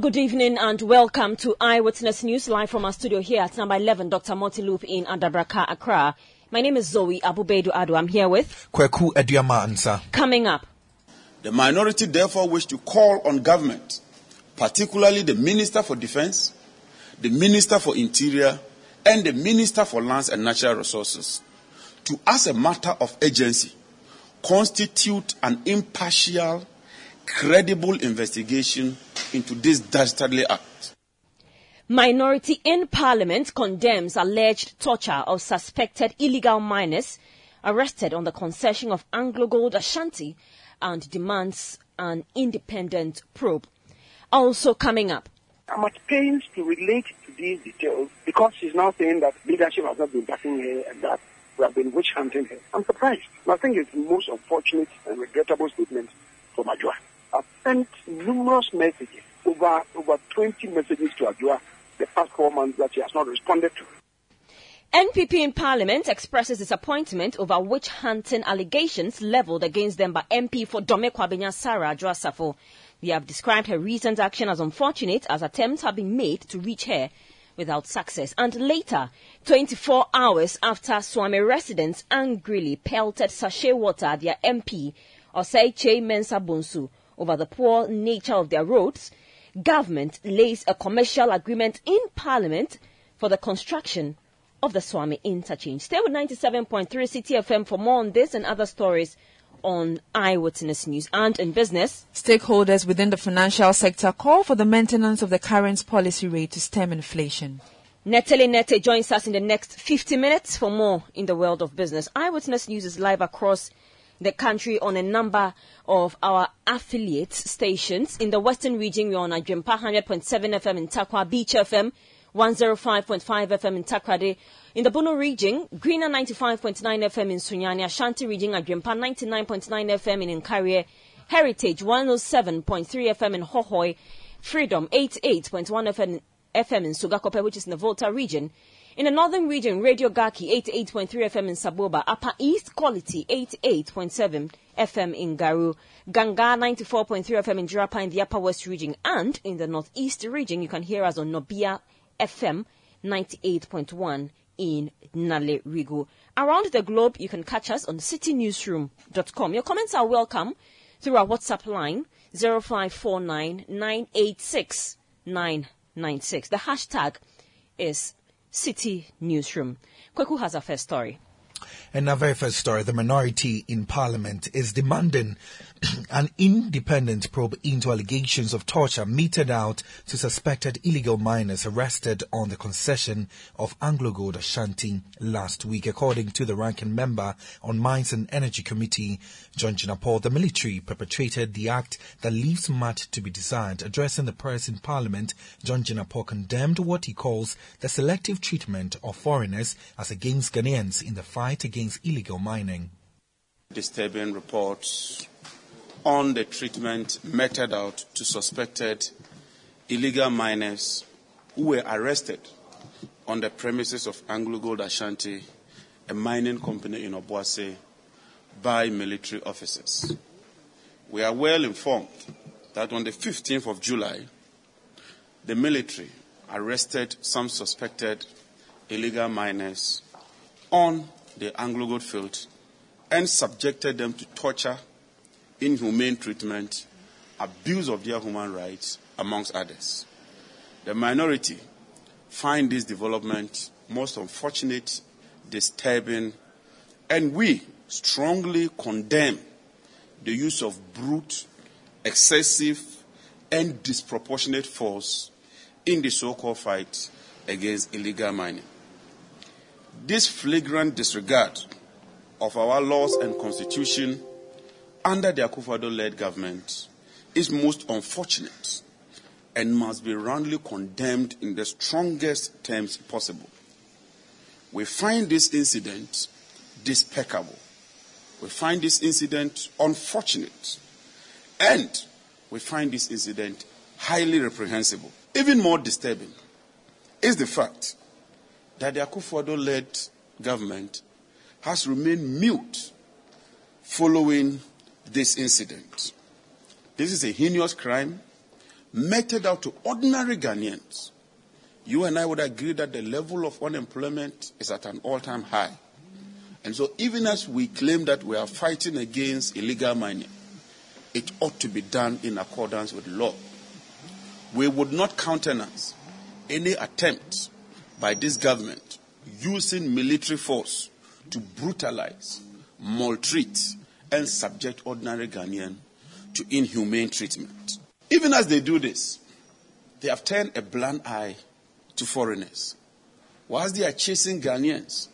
Good evening, and welcome to Eyewitness News live from our studio here at number 11, Dr. Martin Loop in Adabraka, Accra. My name is Zoe Abu-Baidoo Addo. I'm here with Kweku Eduama Ansa. coming up. The minority therefore wish to call on government, particularly the Minister for Defense, the Minister for Interior, and the Minister for Lands and Natural Resources to, as a matter of urgency, constitute an impartial, credible investigation into this dastardly act. Minority in Parliament condemns alleged torture of suspected illegal miners arrested on the concession of Anglo Gold Ashanti and demands an independent probe. Also coming up. I'm at pains to relate to these details because she's now saying that leadership has not been backing her and that we have been witch hunting her. I'm surprised. I think it's the most unfortunate and regrettable statement from Ajua. I've sent numerous messages, over over 20 messages to Ajua the past four months that she has not responded to. NPP in Parliament expresses disappointment over witch hunting allegations leveled against them by MP for Dome Kwabenya Sarah Adwoa Safo. They have described her recent action as unfortunate as attempts have been made to reach her without success. And later, 24 hours after Suame residents angrily pelted sachet water at their MP, Osei Kyei-Mensah-Bonsu, over the poor nature of their roads, government lays a commercial agreement in Parliament for the construction of the Suame interchange. Stay with 97.3 Citi FM for more on this and other stories on Eyewitness News and in business. Stakeholders within the financial sector call for the maintenance of the current policy rate to stem inflation. Netele Nete joins us in the next 50 minutes for more in the world of business. Eyewitness News is live across the country on a number of our affiliate stations. In the Western region, we're on Ajimpa 100.7 FM in Tarkwa, Beach FM 105.5 FM in Takoradi. In the Bono region, Greener 95.9 FM in Sunyani, Ashanti region, Ajimpa 99.9 FM in Nkawie, Heritage 107.3 FM in Hohoe, Freedom 88.1 FM, FM in Sogakope, which is in the Volta region. In the northern region, Radio Gaki 88.3 FM in Saboba, Upper East Quality 88.7 FM in Garu, Ganga 94.3 FM in Jirapa in the Upper West region, and in the northeast region, you can hear us on Nobia FM 98.1 in Nalerigu. Around the globe, you can catch us on citinewsroom.com. Your comments are welcome through our WhatsApp line 0549 986 996. The hashtag is Citi Newsroom. Kweku has our first story. And our very first story, the minority in parliament is demanding an independent probe into allegations of torture meted out to suspected illegal miners arrested on the concession of Anglo Gold Ashanti last week. According to the ranking member on Mines and Energy Committee, John Jinapor, the military perpetrated the act that leaves much to be desired. Addressing the press in parliament, John Jinapor condemned what he calls the selective treatment of foreigners as against Ghanaians in the fight against illegal mining. Disturbing reports on the treatment meted out to suspected illegal miners who were arrested on the premises of Anglo Gold Ashanti, a mining company in Obuasi, by military officers. We are well informed that on the 15th of July, the military arrested some suspected illegal miners on the Anglo Gold field and subjected them to torture, inhumane treatment, abuse of their human rights, amongst others. The minority find this development most unfortunate, disturbing, and we strongly condemn the use of brute, excessive, and disproportionate force in the so called fight against illegal mining. This flagrant disregard of our laws and constitution under the Akufo-Addo led government is most unfortunate and must be roundly condemned in the strongest terms possible. We find this incident despicable. We find this incident unfortunate. And we find this incident highly reprehensible. Even more disturbing is the fact that the Akufo-Addo led government has remained mute following this incident. This is a heinous crime meted out to ordinary Ghanaians. You and I would agree that the level of unemployment is at an all time high. And so, even as we claim that we are fighting against illegal mining, it ought to be done in accordance with law. We would not countenance any attempt by this government using military force to brutalize, maltreat, and subject ordinary Ghanaian to inhumane treatment. Even as they do this, they have turned a blind eye to foreigners. Whilst they are chasing Ghanaians,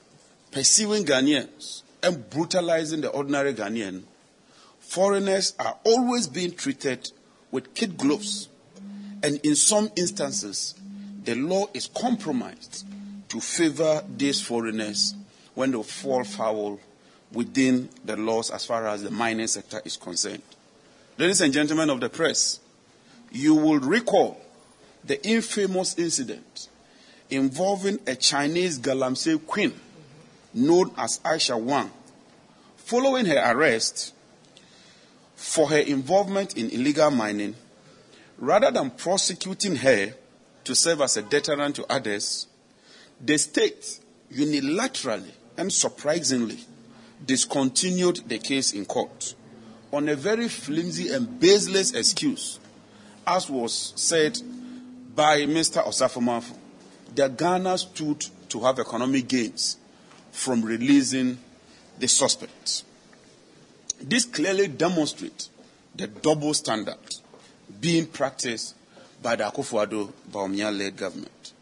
pursuing Ghanaians, and brutalizing the ordinary Ghanaian, foreigners are always being treated with kid gloves. And in some instances, the law is compromised to favor these foreigners when they fall foul within the laws as far as the mining sector is concerned. Ladies and gentlemen of the press, you will recall the infamous incident involving a Chinese Galamsey queen known as Aisha Huang. Following her arrest for her involvement in illegal mining, rather than prosecuting her to serve as a deterrent to others, the state unilaterally and surprisingly discontinued the case in court on a very flimsy and baseless excuse, as was said by Mr. Osafo that Ghana stood to have economic gains from releasing the suspects. This clearly demonstrates the double standard being practiced by the Akufo-Addo Bawumia-led government.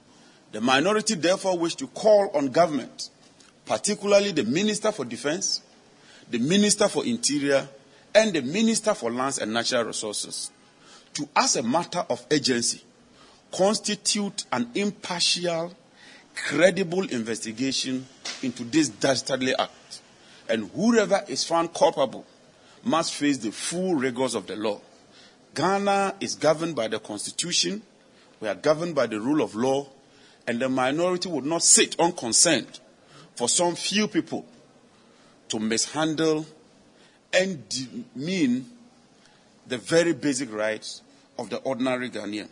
The minority therefore wish to call on government, particularly the Minister for Defense, the Minister for Interior, and the Minister for Lands and Natural Resources to, as a matter of urgency, constitute an impartial, credible investigation into this dastardly act. And whoever is found culpable must face the full rigors of the law. Ghana is governed by the Constitution, we are governed by the rule of law, and the minority would not sit unconcerned for some few people to mishandle and demean the very basic rights of the ordinary Ghanaian.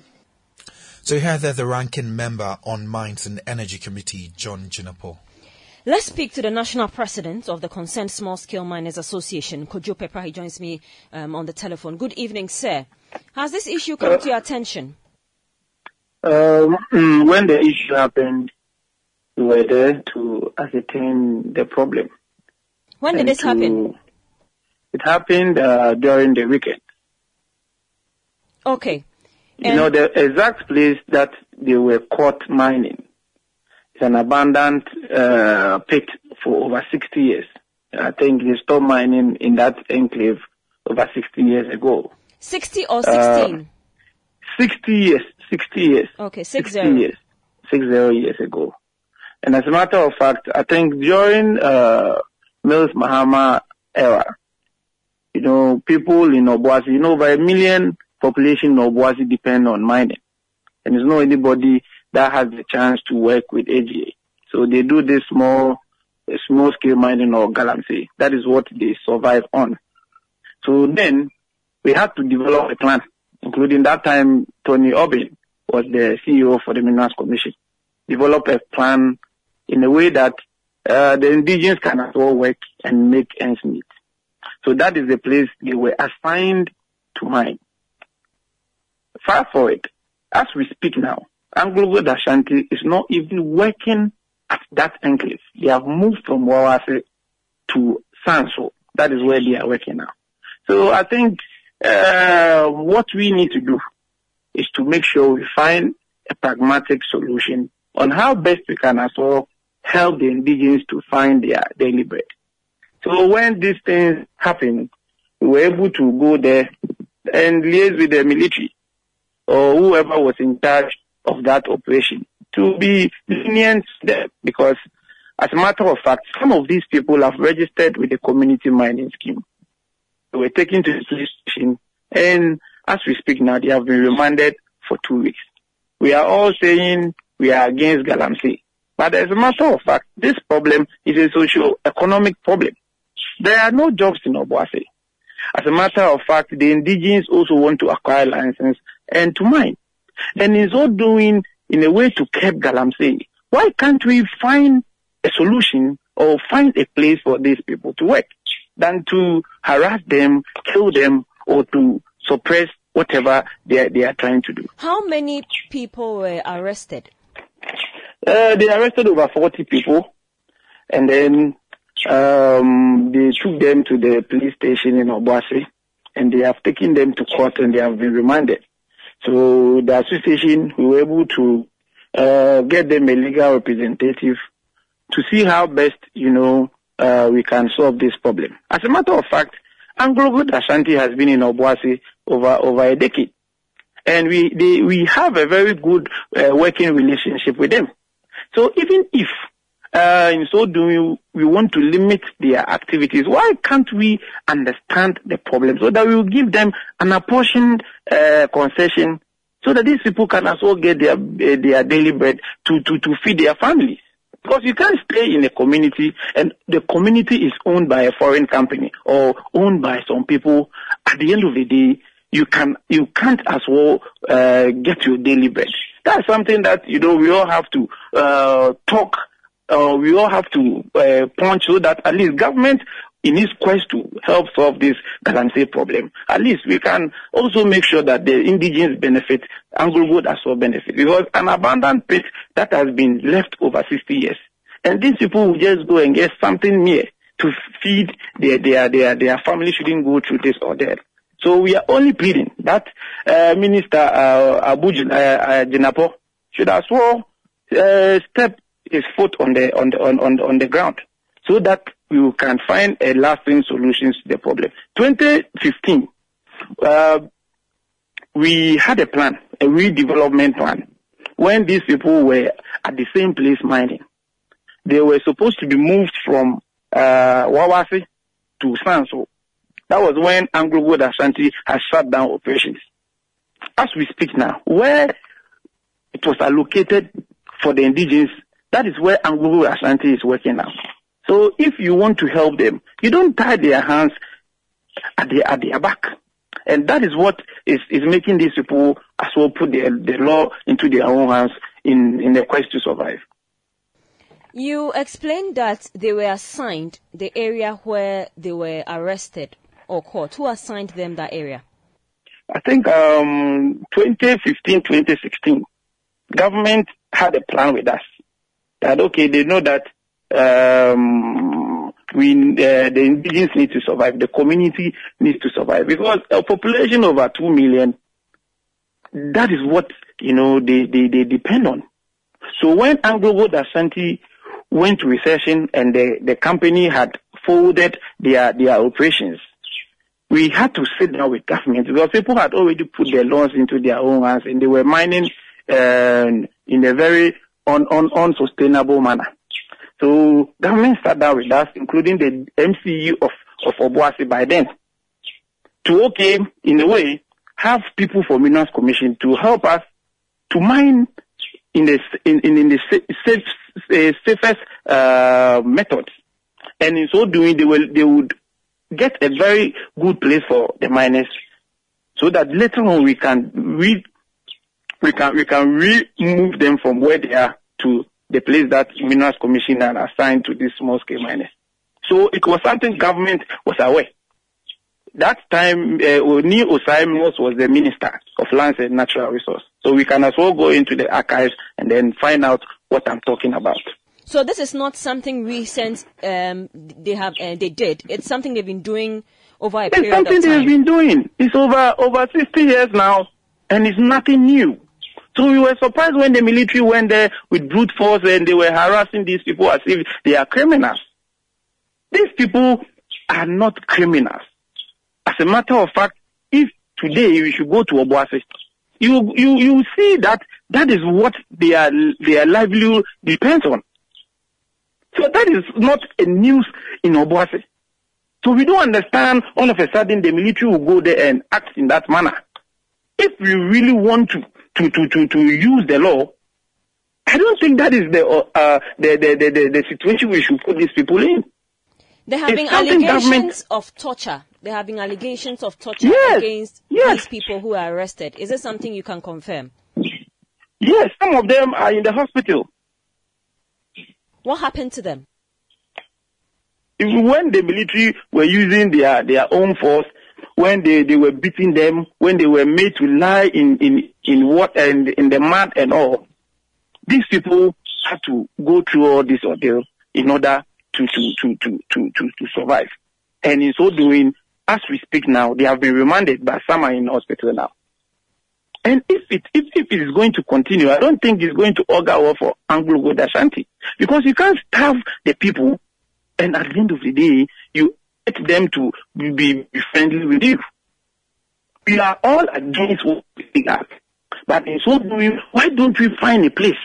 So you heard there the ranking member on Mines and Energy Committee, John Jinapor. Let's speak to the national president of the Concerned Small Scale Miners Association, Kojo Pepa. He joins me um, on the telephone. Good evening, sir. Has this issue come uh, to your attention? Um, when the issue happened, we were there to ascertain the problem. When did this to, happen? It happened uh, during the weekend. Okay. You know, the exact place that they were caught mining is an abandoned uh, pit for over 60 years. I think they stopped mining in that enclave over 60 years ago. 60 or 16? Uh, 60 years. 60 years. Okay, 60 years. 60 years ago. And as a matter of fact, I think during uh, Mills Mahama era, you know, people in Obuasi, you know, by a million population in Obuasi depend on mining. And there's no anybody that has the chance to work with AGA. So they do this small, small scale mining or galamsey. That is what they survive on. So then we had to develop a plan, including that time Toni Aubynn was the CEO for the Minerals Commission. Develop a plan in a way that uh, the indigenous can as well work and make ends meet. So that is the place they were assigned to mine. Far Fast forward, as we speak now, AngloGold Ashanti is not even working at that enclave. They have moved from Wawase to Sanso. That is where they are working now. So I think uh, what we need to do is to make sure we find a pragmatic solution on how best we can as well help the indigenous to find their daily bread. So when these things happen, we were able to go there and liaise with the military or whoever was in charge of that operation to be lenient there because as a matter of fact, some of these people have registered with the community mining scheme. They were taken to the police station and as we speak now, they have been remanded for two weeks. We are all saying we are against Galamsey. But as a matter of fact, this problem is a socio-economic problem. There are no jobs in Obuasi. As a matter of fact, the indigenous also want to acquire license and to mine. And in so doing, in a way to keep Galamsey, why can't we find a solution or find a place for these people to work than to harass them, kill them, or to suppress whatever they are, they are trying to do. How many people were arrested? Uh, they arrested over 40 people and then um, they took them to the police station in Obuasi and they have taken them to court and they have been remanded. So the association, we were able to uh, get them a legal representative to see how best, you know, uh, we can solve this problem. As a matter of fact, AngloGold Ashanti has been in Obuasi over over a decade, and we they, we have a very good uh, working relationship with them. So even if uh, in so doing we we want to limit their activities, why can't we understand the problem so that we will give them an apportioned uh, concession so that these people can also get their their daily bread to to to feed their families? Because you can't stay in a community and the community is owned by a foreign company or owned by some people. At the end of the day, you can you can't as well uh, get your daily bread. That's something that you know we all have to uh, talk. Uh, we all have to uh, punch so that at least government in its quest to help solve this Galamsey problem, at least we can also make sure that the indigenous benefit, AngloGold as well benefit. Because an abandoned pit that has been left over 60 years. And these people will just go and get something near to feed their, their, their, their family shouldn't go through this or that. So we are only pleading that uh, Minister uh, Abu uh, uh, Jinapor should as well uh, step his foot on the on the on, on, on the ground so that we can find a lasting solutions to the problem. 2015, uh, we had a plan, a redevelopment plan, when these people were at the same place mining. They were supposed to be moved from uh, Wawasi to Sanso. That was when AngloGold Ashanti has shut down operations. As we speak now, where it was allocated for the indigenous, that is where AngloGold Ashanti is working now. So if you want to help them, you don't tie their hands at their, at their back. And that is what is, is making these people as well put the, the law into their own hands in, in the quest to survive. You explained that they were assigned the area where they were arrested or caught. Who assigned them that area? I think um, 2015, 2016, government had a plan with us. That okay, they know that um, we uh, the indigenous need to survive, the community needs to survive because a population over two million, that is what you know they, they, they depend on. So when AngloGold Ashanti went to recession and the, the company had folded their their operations, we had to sit down with government because people had already put their loans into their own hands and they were mining uh, in a very un, un, unsustainable manner. So government sat down with us, including the MCU of, of Obuasi by then, to okay, in a way, have people from Minerals Commission to help us to mine in the in, in, the safe, safest uh, methods. And in so doing, they will they would get a very good place for the miners, so that later on we can re we can we can remove them from where they are to the place that Minerals Commission had assigned to these small scale miners. So it was something government was aware. That time, uh, Oni was the Minister of Lands and Natural Resources. So we can as well go into the archives and then find out what I'm talking about. So this is not something recent um, they have uh, they did. It's something they've been doing over a it's period of time. It's something they've been doing. It's over over 60 years now, and it's nothing new. So we were surprised when the military went there with brute force and they were harassing these people as if they are criminals. These people are not criminals. As a matter of fact, if today you should go to Obuasi, you you you see that that is what their their livelihood depends on. So that is not a news in Obuasi. So we don't understand all of a sudden the military will go there and act in that manner. If we really want to to to to, to use the law, I don't think that is the uh, the, the, the, the the situation we should put these people in. There have been allegations government- of torture. There have been allegations of torture Yes, against yes. these people who are arrested. Is it something you can confirm? Yes, some of them are in the hospital. What happened to them? Even when the military were using their, their own force, when they, they were beating them, when they were made to lie in, in, in what and in the mud and all, these people had to go through all this ordeal in order to, to, to, to, to, to, to survive. And in so doing, as we speak now, they have been remanded, but some are in hospital now. And if it if, if it is going to continue, I don't think it's going to augur well for Anglo Gold Ashanti. Because you can't starve the people and at the end of the day, you get them to be, be friendly with you. We are all against what we have. But in so doing, why don't we find a place?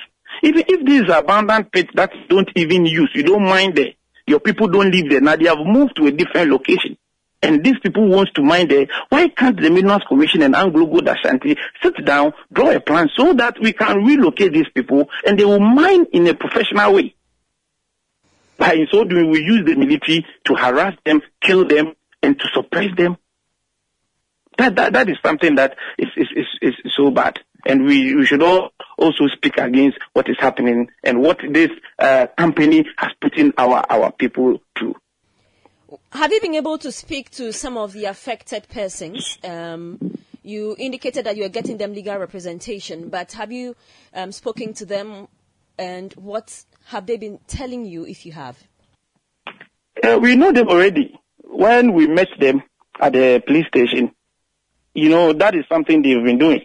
Even if these abandoned pits that don't even use, you don't mind there, your people don't live there. Now they have moved to a different location. And these people want to mine there. Why can't the Minerals Commission and Anglo Gold Ashanti sit down, draw a plan so that we can relocate these people and they will mine in a professional way? By so doing, we use the military to harass them, kill them, and to suppress them. That that, that is something that is, is, is, is so bad. And we, we should all also speak against what is happening and what this uh, company has put in our, our people through. Have you been able to speak to some of the affected persons? Um, you indicated that you are getting them legal representation, but have you um, spoken to them and what have they been telling you if you have? Uh, we know them already. When we met them at the police station, you know, that is something they've been doing.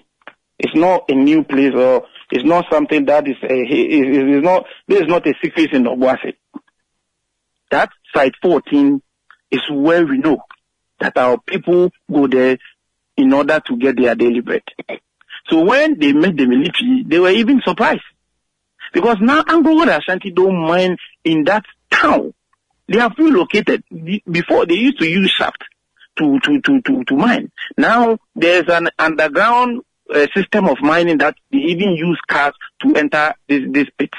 It's not a new place or it's not something that is a, it is not, this is not a secret in Obuasi. That site 14 is where we know that our people go there in order to get their daily bread. So when they met the military, they were even surprised. Because now Anglo Ashanti don't mind in that town. They have relocated. Before they used to use shaft to, to, to, to, to mine. Now there's an underground uh, system of mining that they even use cars to enter this, this pits.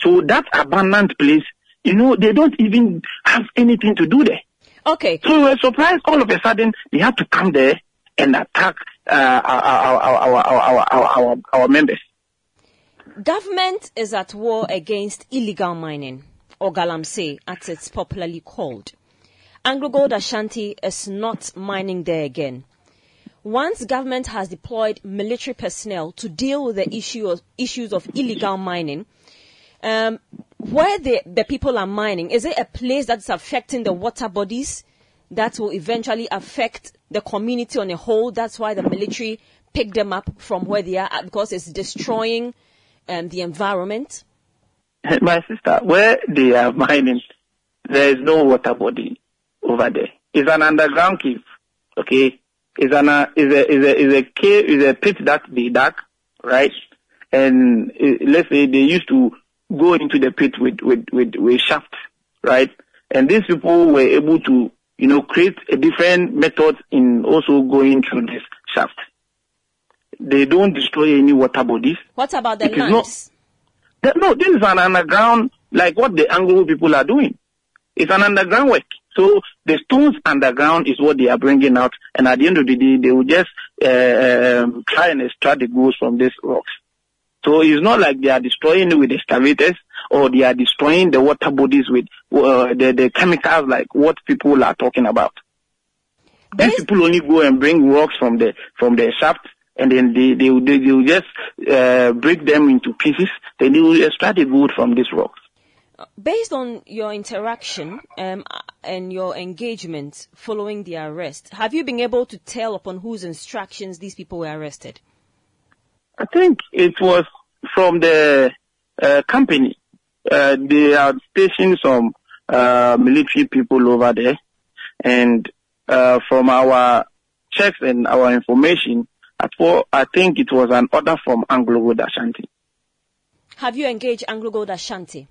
So that abandoned place, you know, they don't even have anything to do there. Okay. So we were surprised all of a sudden they had to come there and attack uh, our, our, our, our, members. Government is at war against illegal mining, or galamsey, as it's popularly called. AngloGold Ashanti is not mining there again. Once government has deployed military personnel to deal with the issue of, issues of illegal mining, um, where the, the people are mining, is it a place that's affecting the water bodies that will eventually affect the community on a whole? That's why the military picked them up from where they are because it's destroying um, the environment. My sister, where they are mining, there is no water body over there. It's an underground cave. Okay, it's an uh, a is a is a cave a pit that they dug, right? And uh, let's say they used to go into the pit with with with with shaft, right? And these people were able to you know create a different method in also going through this shaft. They don't destroy any water bodies. What about the It is not-? No, this is an underground, like what the Anglo people are doing. It's an underground work. So the stones underground is what they are bringing out, and at the end of the day, they will just uh, um, try and extract the gold from these rocks. So it's not like they are destroying with excavators or they are destroying the water bodies with uh, the, the chemicals like what people are talking about. These people only go and bring rocks from the from the shaft, and then they they they, they will just uh, break them into pieces. Then they will extract the gold from these rocks. Based on your interaction um, and your engagement following the arrest, have you been able to tell upon whose instructions these people were arrested? I think it was from the uh, company. Uh, they are stationing some uh, military people over there, and uh, from our checks and our information, at for, I think it was an order from Anglo Gold Ashanti. Have you engaged Anglo Gold Ashanti?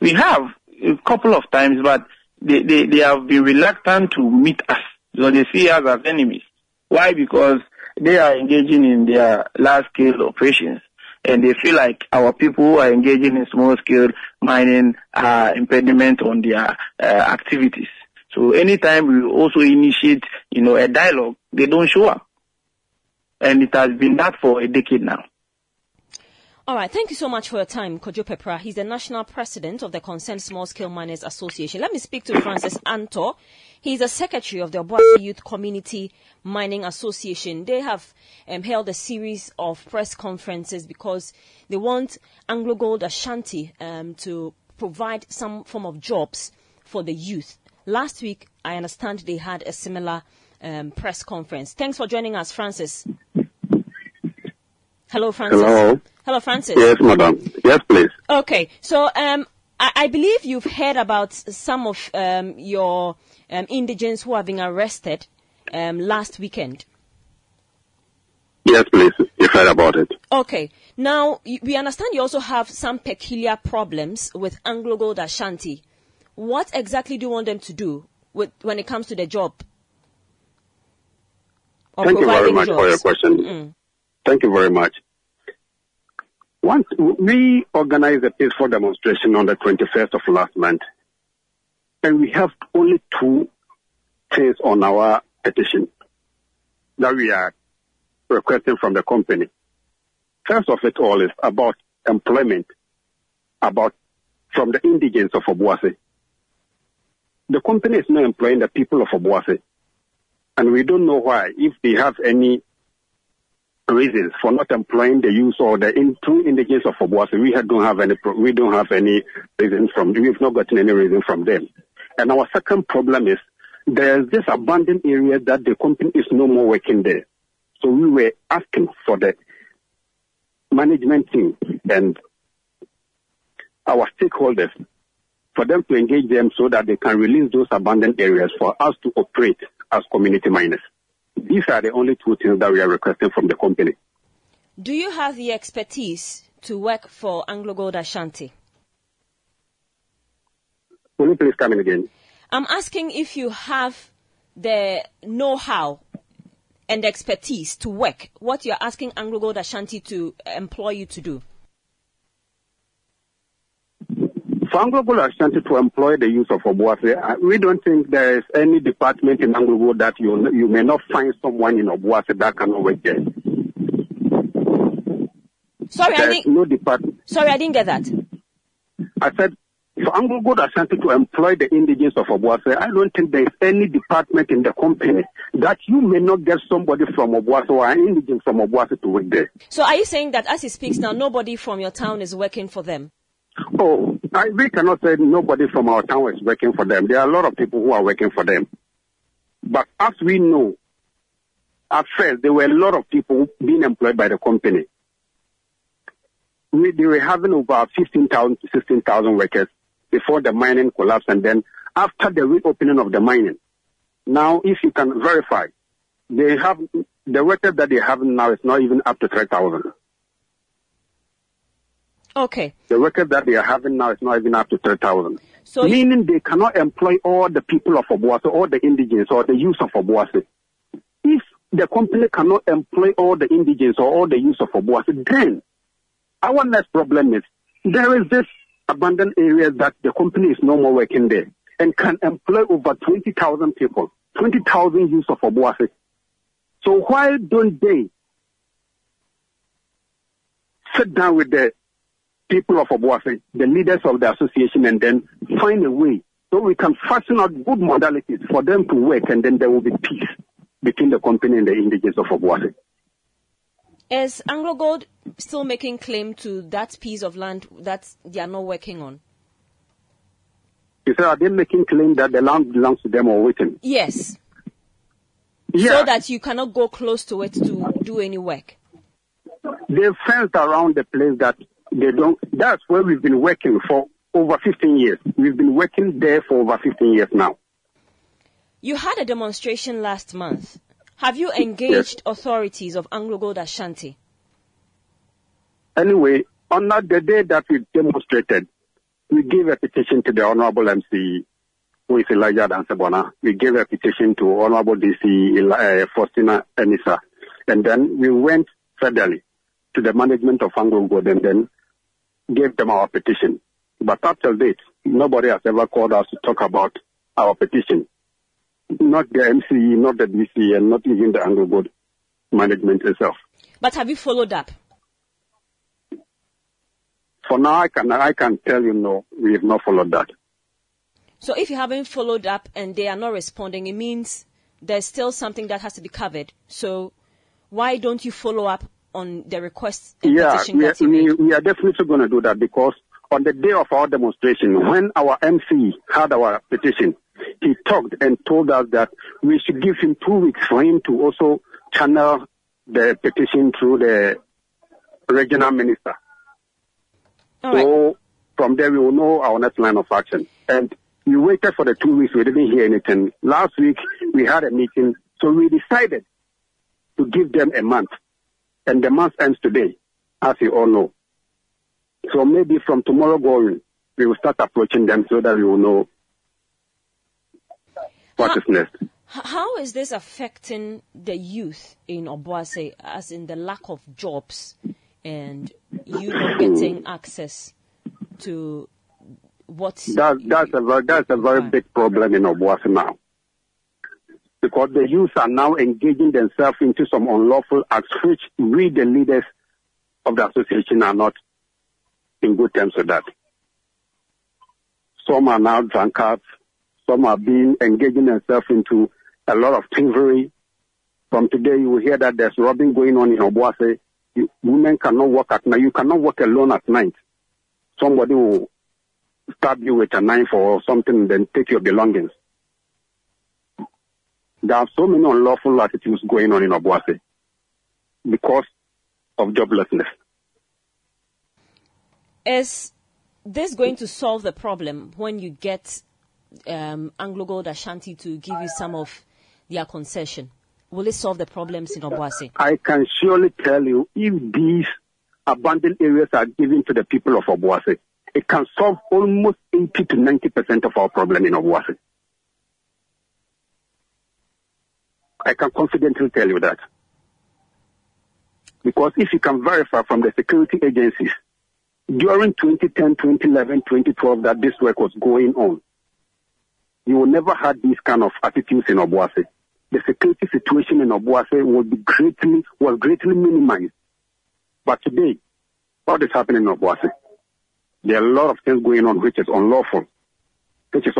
We have a couple of times, but they, they, they have been reluctant to meet us. So they see us as enemies. Why? Because they are engaging in their large scale operations and they feel like our people who are engaging in small scale mining are impediment on their uh, activities. So anytime we also initiate, you know, a dialogue, they don't show up. And it has been that for a decade now. All right, thank you so much for your time, Kojo Pepra. He's the national president of the Concerned Small Scale Miners Association. Let me speak to Francis Antor. He's the secretary of the Obuasi Youth Community Mining Association. They have um, held a series of press conferences because they want Anglo Gold Ashanti um, to provide some form of jobs for the youth. Last week, I understand they had a similar um, press conference. Thanks for joining us, Francis. Hello, Francis. Hello. Hello, Francis. Yes, madam. Yes, please. Okay, so um, I, I believe you've heard about some of um, your um, indigents who have been arrested um, last weekend. Yes, please. You've heard about it. Okay, now we understand you also have some peculiar problems with Anglo Gold Ashanti. What exactly do you want them to do with, when it comes to the job? Thank you very much for your question. Mm. Thank you very much. Once we organized a peaceful demonstration on the 21st of last month, and we have only two things on our petition that we are requesting from the company. First of it all is about employment, about from the indigents of Obuasi. The company is not employing the people of Obuasi, and we don't know why. If they have any reasons for not employing the use or the in, two indigents of Obuasi, we have- don't have any. We don't have any reasons from. We've not gotten any reason from them. And our second problem is there's this abandoned area that the company is no more working there. So we were asking for the management team and our stakeholders for them to engage them so that they can release those abandoned areas for us to operate as community miners. These are the only two things that we are requesting from the company. Do you have the expertise to work for Anglo Gold Ashanti? Will you please come in again? I'm asking if you have the know-how and expertise to work. What you're asking Anglo Gold Ashanti to employ you to do. For Anglo Ashanti to employ the use of Obuasi, uh, we don't think there is any department in Anglo that you, you may not find someone in Obuasi that cannot work there. Sorry, I didn't. no department. Sorry, I didn't get that. I said, for Anglo Gold Ashanti to employ the indigents of Obuasi, I don't think there is any department in the company that you may not get somebody from Obuasi or an indigent from Obuasi to work there. So, are you saying that as he speaks now, nobody from your town is working for them? Oh, I, we cannot say nobody from our town is working for them. There are a lot of people who are working for them. But as we know, at first, there were a lot of people being employed by the company. We, they were having over 15,000 to 16,000 workers before the mining collapsed and then after the reopening of the mining. Now, if you can verify, they have, the workers that they have now is not even up to 3,000. Okay. The record that they are having now is not even up to 3,000. So Meaning they cannot employ all the people of Obuasi, all the indigents, or the youth of Obuasi. If the company cannot employ all the indigents or all the youth of Obuasi, then our next problem is there is this abandoned area that the company is no more working there and can employ over 20,000 people, 20,000 youth of Obuasi. So why don't they sit down with the people of Obuasi, the leaders of the association, and then find a way so we can fashion out good modalities for them to work, and then there will be peace between the company and the indigents of Obuasi. Is Anglo Gold still making claim to that piece of land that they are not working on? You say, are they making claim that the land belongs to them or waiting? Yes. Yeah, So that you cannot go close to it to do any work. they've fenced around the place that they don't. That's where we've been working for over 15 years. We've been working there for over 15 years now. You had a demonstration last month. Have you engaged yes. authorities of Anglo Gold Ashanti? Anyway, on that, the day that we demonstrated, we gave a petition to the Honorable MC, who is Elijah Adansi-Bonah. We gave a petition to Honorable DC uh, Faustina Enisa. And then we went federally to the management of Anglo Gold and then gave them our petition. But up till date, nobody has ever called us to talk about our petition. Not the MCE, not the DC, and not even the Anglo management itself. But have you followed up? For now, I can I can tell you no, we have not followed that. So if you haven't followed up and they are not responding, it means there's still something that has to be covered. So why don't you follow up on the request and yeah, petition we are, we, we are definitely going to do that because on the day of our demonstration, when our MC had our petition, he talked and told us that we should give him two weeks for him to also channel the petition through the regional minister. All so right. from there we will know our next line of action. And we waited for the two weeks, we didn't hear anything. Last week we had a meeting, so we decided to give them a month. And the month ends today, as you all know. So maybe from tomorrow going, we will start approaching them so that we will know what how, is next. How is this affecting the youth in Obuasi, as in the lack of jobs and you not hmm. getting access to what? That, that's a very, that's a very big problem in Obuasi now because the youth are now engaging themselves into some unlawful acts which we, the leaders of the association, are not in good terms with that. Some are now drunkards. Some are being engaging themselves into a lot of thievery. From today, you will hear that there's robbing going on in Obuasi. Women cannot work at night. You cannot work alone at night. Somebody will stab you with a knife or something and then take your belongings. There are so many unlawful attitudes going on in Obuasi because of joblessness. Is this going to solve the problem when you get um, Anglo Gold Ashanti to give you some of their concession? Will it solve the problems in Obuasi? I can surely tell you if these abandoned areas are given to the people of Obuasi, it can solve almost 80 to 90% of our problem in Obuasi. I can confidently tell you that. Because if you can verify from the security agencies, during 2010, 2011, 2012 that this work was going on, you will never had these kind of attitudes in Obuasi. The security situation in Obuasi would be greatly, was greatly minimized. But today, what is happening in Obuasi? There are a lot of things going on which is unlawful, which is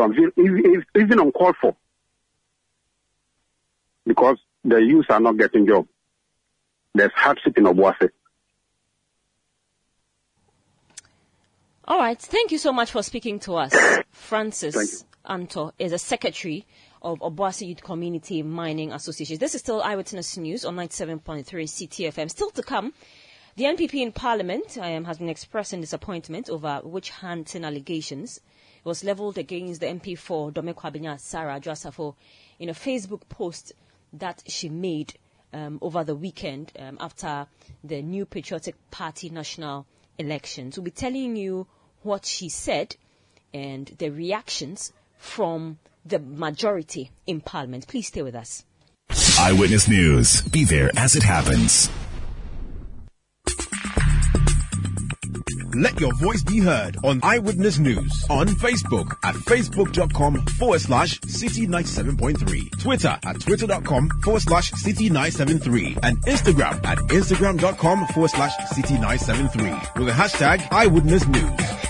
even uncalled for because the youth are not getting jobs. There's hardship in Obuasi. All right. Thank you so much for speaking to us. Francis Anto is a secretary of Obuasi Youth Community Mining Association. This is still Eyewitness News on 97.3 Citi FM. Still to come, the NPP in Parliament um, has been expressing disappointment over witch hunting allegations. It was levelled against the MP for Dome Kwabenya Sarah Adwoa-Safo in a Facebook post that she made um, over the weekend um, after the New Patriotic Party national elections. We'll be telling you what she said and the reactions from the majority in Parliament. Please stay with us. Eyewitness News. Be there as it happens. Let your voice be heard on Eyewitness News on Facebook at facebook.com forward slash city97.3, Twitter at twitter.com forward slash city973, and Instagram at instagram.com forward slash city973 with the hashtag Eyewitness News.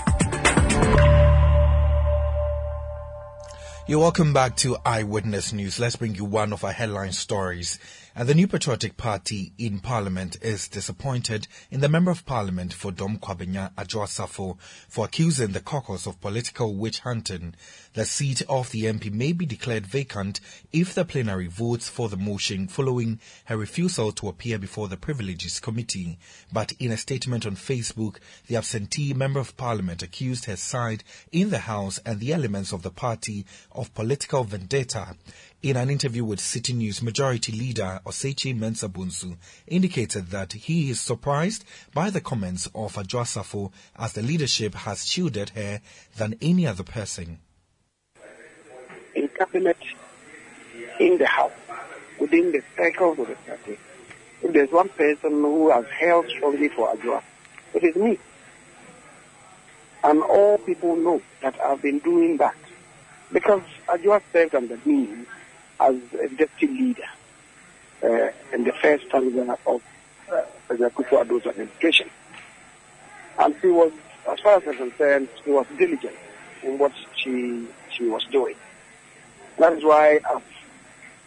You're welcome back to Eyewitness News. Let's bring you one of our headline stories. And the New Patriotic Party in Parliament is disappointed in the Member of Parliament for Dome Kwabenya Adwoa-Safo for accusing the caucus of political witch hunting. The seat of the MP may be declared vacant if the plenary votes for the motion following her refusal to appear before the Privileges Committee. But in a statement on Facebook, the absentee Member of Parliament accused her side in the House and the elements of the party of political vendetta. In an interview with Citi News, Majority Leader Osei Kyei-Mensah-Bonsu indicated that he is surprised by the comments of Safo as the leadership has shielded her than any other person. In cabinet, in the house, within the circles of the party, if there's one person who has held strongly for Adwoa, it is me. And all people know that I've been doing that because Adwoa served under me as a deputy leader uh, in the first stanza of uh, Akufo-Addo's administration. And she was, as far as I'm concerned, she was diligent in what she she was doing. That is why I've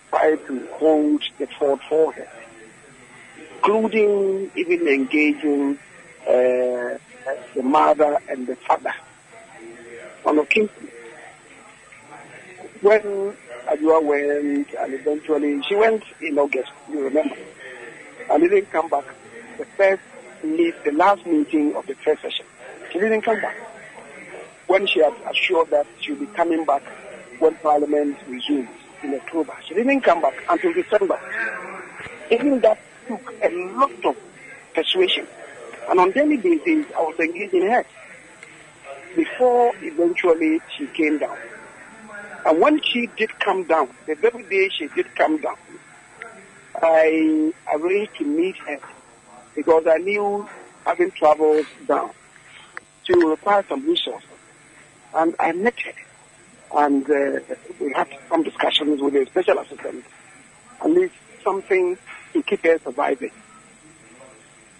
tried to hold the fort for her, including even engaging uh, the mother and the father on occasion. When Adwoa went and eventually she went in August, you remember, and didn't come back. The first meet, the last meeting of the first session, she didn't come back. When she had assured that she'll be coming back when Parliament resumes in October, she didn't come back until December. Even that took a lot of persuasion, and on daily basis, I was engaging her before eventually she came down. And when she did come down, the very day she did come down, I arranged to meet her because I knew having traveled down, to require some resources. And I met her. And uh, we had some discussions with the special assistant, at least something to keep her surviving.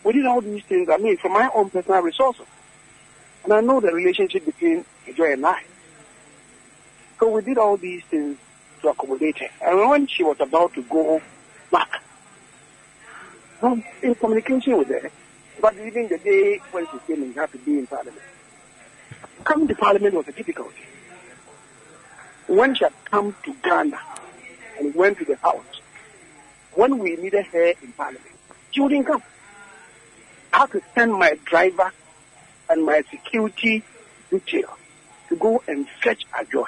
We did all these things, I mean, from my own personal resources. And I know the relationship between Joy and I. So we did all these things to accommodate her. And when she was about to go back, I'm in communication with her. But even the day when she came she had to be in Parliament. Coming to Parliament was a difficulty. When she had come to Ghana and went to the House, when we needed her in Parliament, she wouldn't come. I had to send my driver and my security detail to go and fetch Adwoa.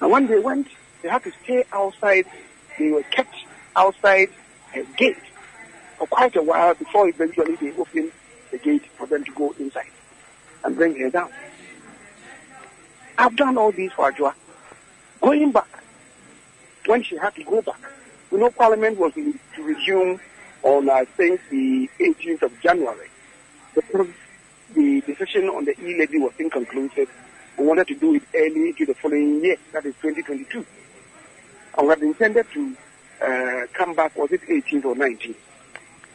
And when they went, they had to stay outside. They were kept outside a gate for quite a while before eventually they opened the gate for them to go inside and bring her down. I've done all this for Adwoa. Going back, when she had to go back, you know, Parliament was to resume on, I think, the 18th of January. The, decision on the e-levy was inconclusive we wanted to do it early to the following year, that is 2022. And we had intended to uh, come back, was it 18th or 19th?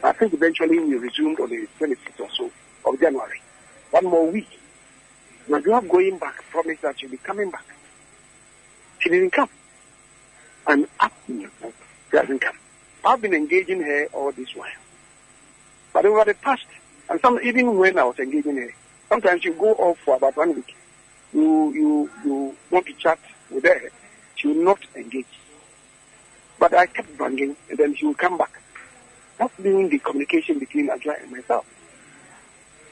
I think eventually we resumed on the 26th or so of January. One more week. Now you are going back, promised that she'll be coming back. She didn't come. I'm asking you, she hasn't come. I've been engaging her all this while. But over the past, and some even when I was engaging her, sometimes you go off for about one week you you you want to chat with her, she will not engage. But I kept banging, and then she will come back. That's been the communication between Adwoa and myself.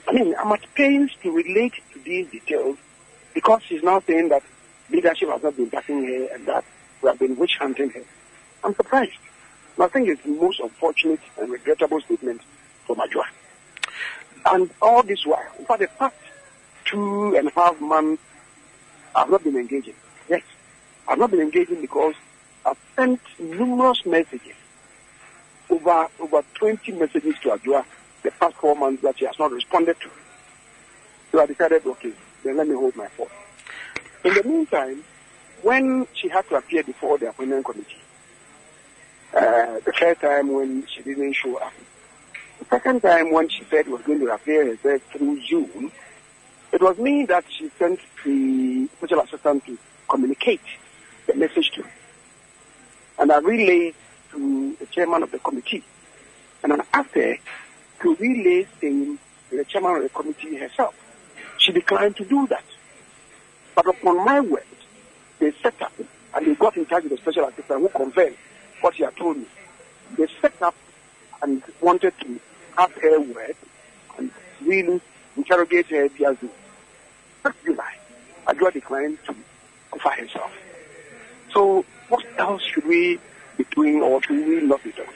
I mean, I'm at pains to relate these details because she's now saying that leadership has not been backing her and that we have been witch hunting her. I'm surprised. I think it's the most unfortunate and regrettable statement from Adwoa. And all this while, fact, the past two and a half months I've not been engaging. Yes, I've not been engaging because I've sent numerous messages, over over 20 messages to Adwoa the past four months that she has not responded to. So I decided, okay, then let me hold my fort. In the meantime, when she had to appear before the appointment committee, uh, the first time when she didn't show up, the second time when she said was going to appear herself through Zoom, it was me that she sent the special assistant to communicate the message to. And I relayed to the chairman of the committee. And I asked her to relay same to the chairman of the committee herself. She declined to do that. But upon my word, they set up and they got in touch with the special assistant who confirmed what she had told me. They set up and wanted to have her word and really interrogate her via Zoom. July, Adwoa declined to offer himself. So what else should we be doing or should we not be doing?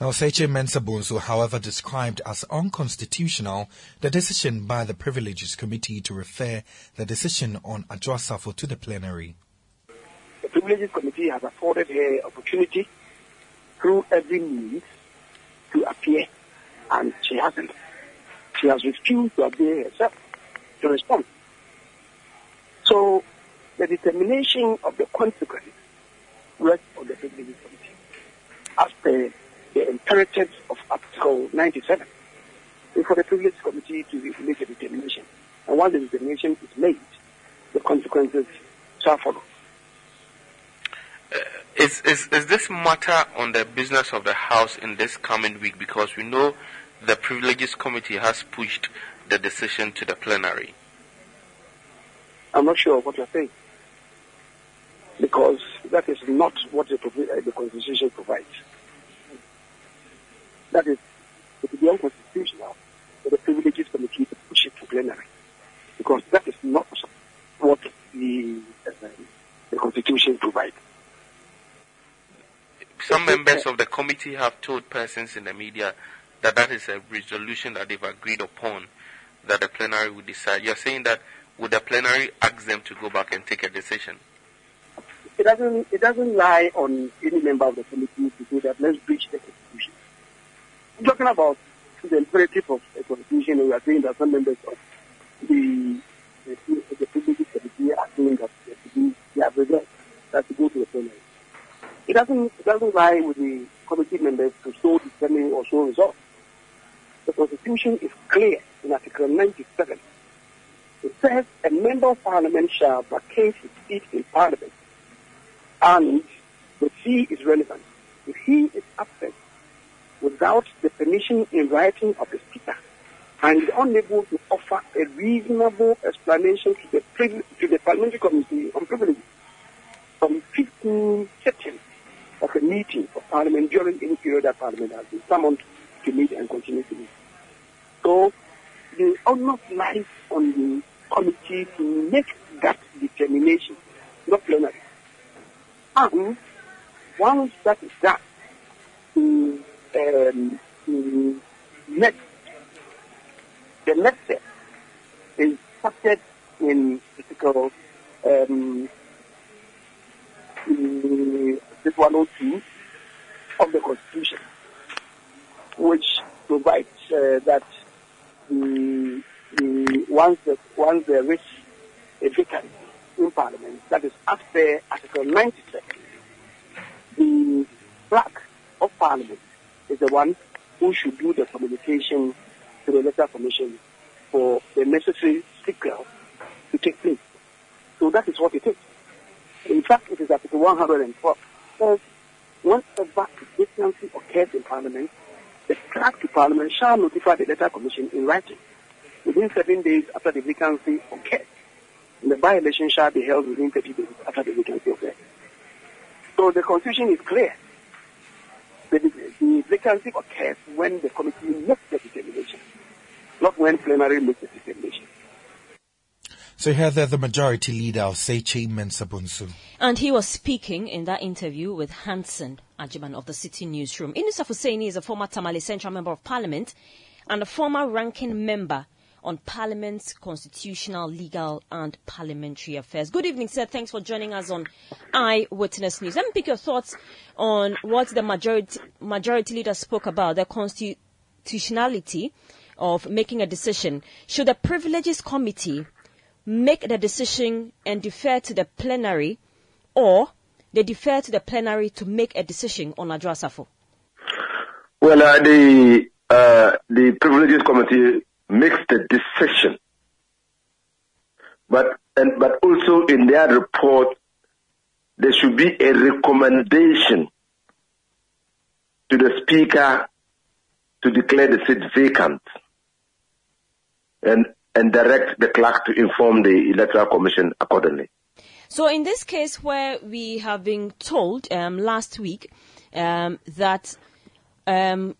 Now, Osei Kyei-Mensah-Bonsu, however, described as unconstitutional the decision by the Privileges Committee to refer the decision on Adwoa Safo to the plenary. The Privileges Committee has afforded her opportunity through every means to appear, and she hasn't. She has refused to appear herself to respond. So the determination of the consequences rests on the Privileges Committee as per the imperatives of Article 97. It's for the Privileges Committee to make a determination. And once the determination is made, the consequences shall follow. Uh, is, is, is this matter on the business of the House in this coming week? Because we know the Privileges Committee has pushed the decision to the plenary. I'm not sure what you're saying. Because that is not what the, uh, the Constitution provides. That is, it would be unconstitutional for the Privileges Committee to push it to plenary. Because that is not what the, uh, the Constitution provides. Some members of the committee have told persons in the media that that is a resolution that they've agreed upon that the plenary will decide. You're saying that would the plenary ask them to go back and take a decision? It doesn't. It doesn't lie on any member of the committee to do that let's breach the constitution. I'm talking about the imperative of the constitution. We are saying that some members of the the, committee are saying that they have regret that to go to the plenary. It doesn't. It doesn't lie with the committee members to so determine or show results. The constitution is clear in Article 97 it says a member of parliament shall vacate his seat in parliament and the fee is relevant. If he is absent without the permission in writing of the speaker and is unable to offer a reasonable explanation to the, to the parliamentary committee on privileges from 15 seconds of a meeting of parliament during any period that parliament has been summoned to meet and continue to meet. So the onus lies on the committee to make that determination, not plenary. And once that is done, um, next, the next step is started in Article um, this 102 of the Constitution, which provides uh, that the, once, the, once there is a vacancy in Parliament, that is after Article 97, the clerk of Parliament is the one who should do the communication to the Electoral Commission for the necessary signal to take place. So that is what it is. In fact, it is Article 112. Says, whenever a vacancy occurs in Parliament, the clerk to Parliament shall notify the Electoral Commission in writing within seven days after the vacancy occurs. And the by-election shall be held within 30 days after the vacancy occurs. So the Constitution is clear. The, the vacancy occurs when the committee makes the determination, not when plenary makes the determination. So here they're the majority leader of Osei Kyei-Mensah-Bonsu. And he was speaking in that interview with Hanson Ajiman of the Citi Newsroom. Inusah Fuseini is a former Tamale Central Member of Parliament and a former ranking member on Parliament's constitutional, legal, and parliamentary affairs. Good evening, sir. Thanks for joining us on Eyewitness News. Let me pick your thoughts on what the majority, majority leader spoke about, the constitutionality of making a decision. Should the Privileges Committee make the decision and defer to the plenary, or they defer to the plenary to make a decision on Adwoa Safo? Well, uh, the uh, the Privileges Committee makes the decision, but and but also in their report there should be a recommendation to the Speaker to declare the seat vacant. And and direct the clerk to inform the Electoral Commission accordingly. So, in this case, where we have been told um, last week um, that um,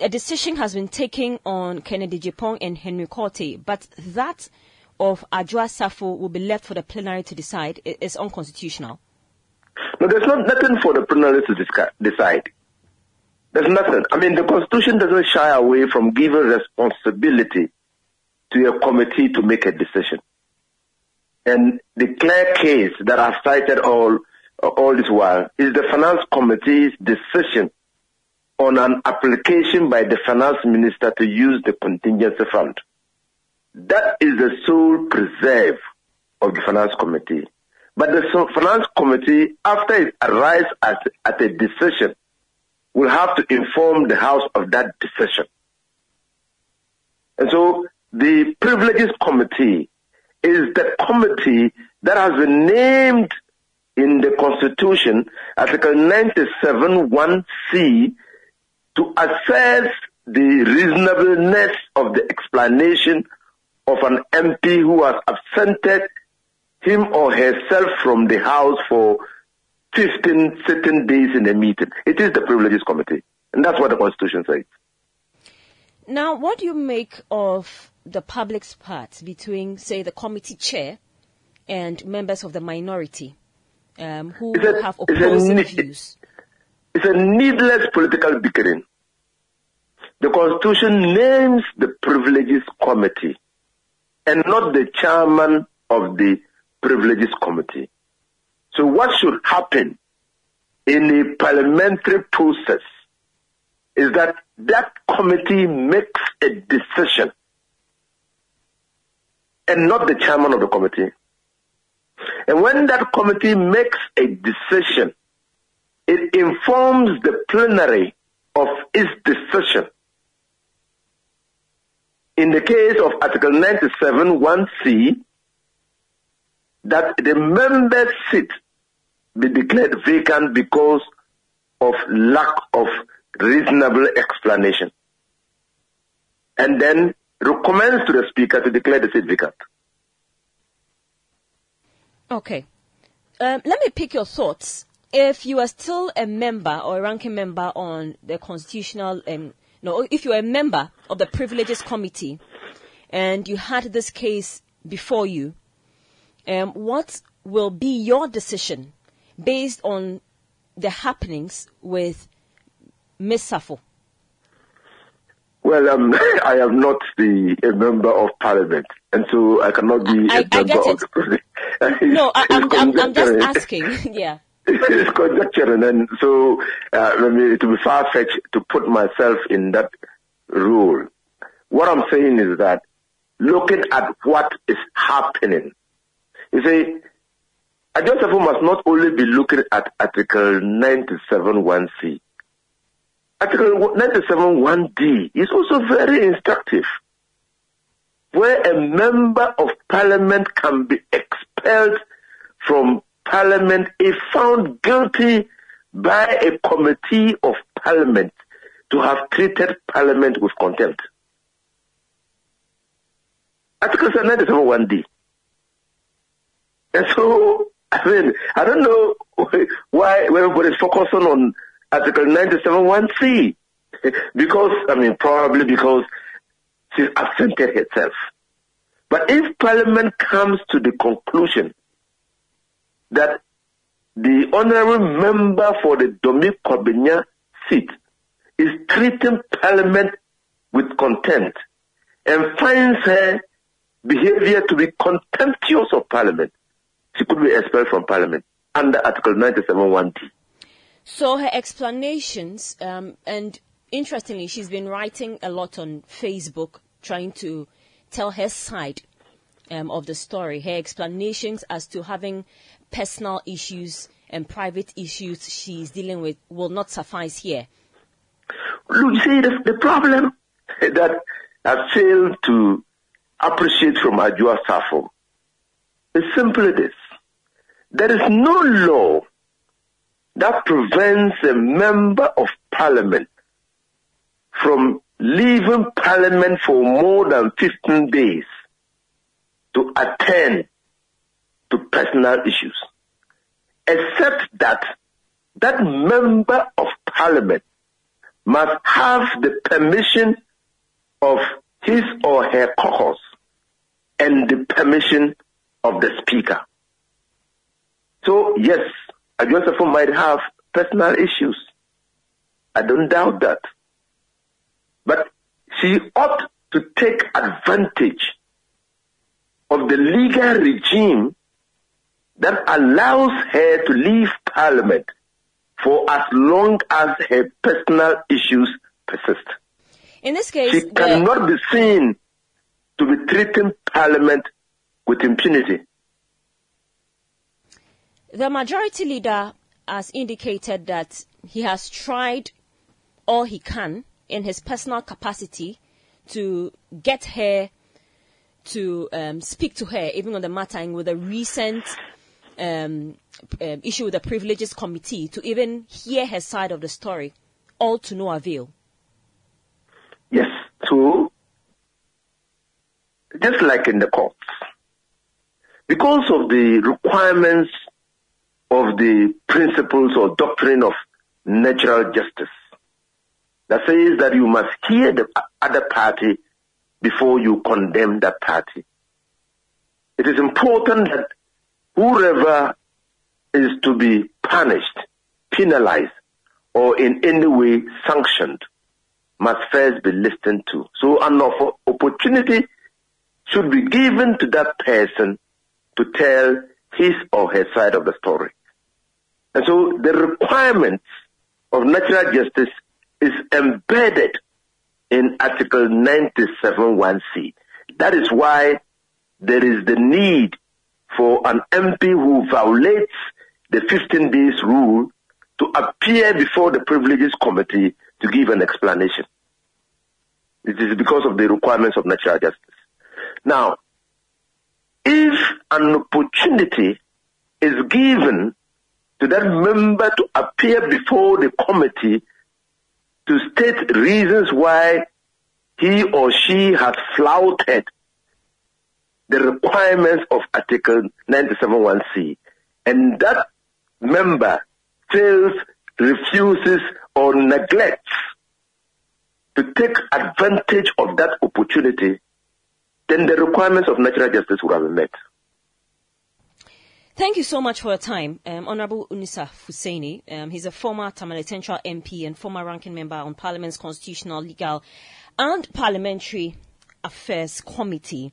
a decision has been taken on Kennedy Agyapong and Henry Quartey, but that of Adwoa Safo will be left for the plenary to decide It's unconstitutional? No, there's not nothing for the plenary to decide. There's nothing. I mean, the Constitution doesn't shy away from giving responsibility to a committee to make a decision. And the clear case that I've cited all, all this while is the Finance Committee's decision on an application by the Finance Minister to use the contingency fund. That is the sole preserve of the Finance Committee. But the Finance Committee, after it arrives at, at a decision, will have to inform the House of that decision. And so the Privileges Committee is the committee that has been named in the Constitution, Article 97 1C, to assess the reasonableness of the explanation of an MP who has absented him or herself from the House for 15 certain days in a meeting. It is the Privileges Committee. And that's what the Constitution says. Now, what do you make of the public's part between, say, the committee chair and members of the minority um, who a, have opposing a, views? It's a needless political bickering. The Constitution names the Privileges Committee and not the chairman of the Privileges Committee. So what should happen in a parliamentary process is that that committee makes a decision and not the chairman of the committee. And when that committee makes a decision, it informs the plenary of its decision. In the case of Article 97 1C, that the member seat be declared vacant because of lack of reasonable explanation. And then recommends to the speaker to declare the seat vacant. Okay. Um, let me pick your thoughts. If you are still a member or a ranking member on the constitutional, um, no, if you are a member of the privileges committee and you had this case before you, um, what will be your decision based on the happenings with Ms. Safo? Well, um, I am not the a member of parliament, and so I cannot be I, a member of the no, I, am I'm, I'm just asking. yeah. It's conjecture, and so uh, it would be far fetched to put myself in that role. What I'm saying is that looking at what is happening, you see, Safo must not only be looking at Article 97 1C. Article 97 1D is also very instructive, where a member of parliament can be expelled from parliament is found guilty by a committee of parliament to have treated parliament with contempt. Article 97 1D. And so I mean, I don't know why everybody's focusing on Article 97.1c. because, I mean, probably because she's absented herself. But if Parliament comes to the conclusion that the honorary member for the Dome Kwabenya seat is treating Parliament with contempt and finds her behavior to be contemptuous of Parliament, she could be expelled from Parliament under Article 97.1d. So her explanations, um, and interestingly, she's been writing a lot on Facebook trying to tell her side um, of the story. Her explanations as to having personal issues and private issues she's dealing with will not suffice here. Look, you see, the, the problem that I failed to appreciate from Adwoa Safo is simply this. There is no law that prevents a member of parliament from leaving parliament for more than 15 days to attend to personal issues. Except that that member of parliament must have the permission of his or her caucus and the permission of the speaker. So yes, Joseph might have personal issues. I don't doubt that. But she ought to take advantage of the legal regime that allows her to leave parliament for as long as her personal issues persist. In this case, she the- cannot be seen to be treating parliament with impunity. The majority leader has indicated that he has tried all he can in his personal capacity to get her to um, speak to her, even on the matter and with the recent um, um, issue with the privileges committee, to even hear her side of the story, all to no avail. Yes, so just like in the courts, because of the requirements of the principles or doctrine of natural justice that says that you must hear the other party before you condemn that party. It is important that whoever is to be punished, penalized, or in any way sanctioned must first be listened to. So an opp- opportunity should be given to that person to tell his or her side of the story. And so the requirements of natural justice is embedded in Article 97.1c. That is why there is the need for an MP who violates the 15 days rule to appear before the privileges committee to give an explanation. It is because of the requirements of natural justice. Now, if an opportunity is given to that member to appear before the committee to state reasons why he or she has flouted the requirements of Article 971C. and that member fails, refuses, or neglects to take advantage of that opportunity, then the requirements of natural justice would have been met. Thank you so much for your time, um, Honorable Inusah Fuseini. Um, he's a former Tamale Central MP and former ranking member on Parliament's Constitutional, Legal and Parliamentary Affairs Committee.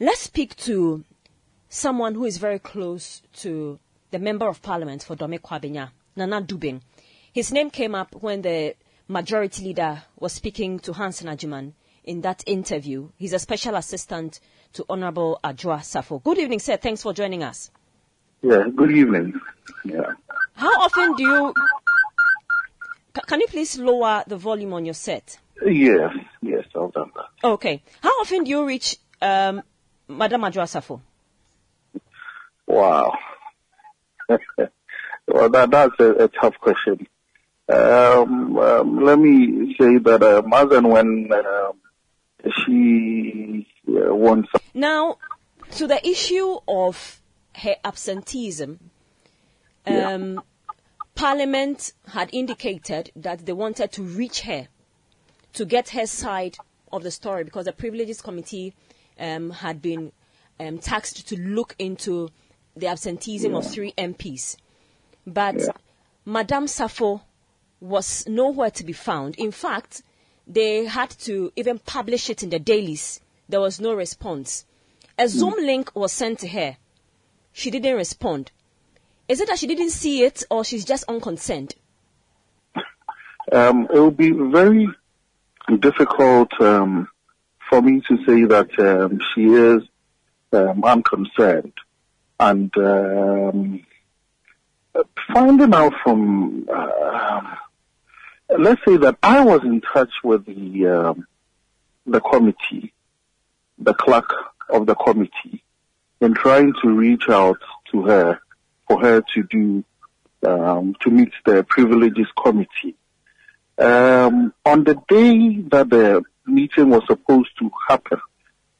Let's speak to someone who is very close to the Member of Parliament for Dome Kwabenya, Nana Dubin. His name came up when the majority leader was speaking to Hansen Ajiman in that interview. He's a special assistant to Honorable Adwoa Safo. Good evening, sir. Thanks for joining us. Yeah, good evening. Yeah. How often do you. Ca- Can you please lower the volume on your set? Yes, yes, I've done that. Okay. How often do you reach um, Madam Adwoa Safo? Wow. well, that, that's a, a tough question. Um, um, let me say that um, as and when um, she uh, wants Now, to the issue of her absenteeism, um, Parliament had indicated that they wanted to reach her to get her side of the story because the Privileges Committee um, had been um, tasked to look into the absenteeism of three MPs. But Madame Safo was nowhere to be found. In fact, they had to even publish it in the dailies. There was no response. A Zoom link was sent to her. She didn't respond. Is it that she didn't see it or she's just unconcerned? um, it will be very difficult um, for me to say that um, she is um, unconcerned. And um, finding out from, uh, let's say that I was in touch with the um, the committee, the clerk of the committee, in trying to reach out to her for her to do um, to meet the privileges committee. Um, on the day that the meeting was supposed to happen,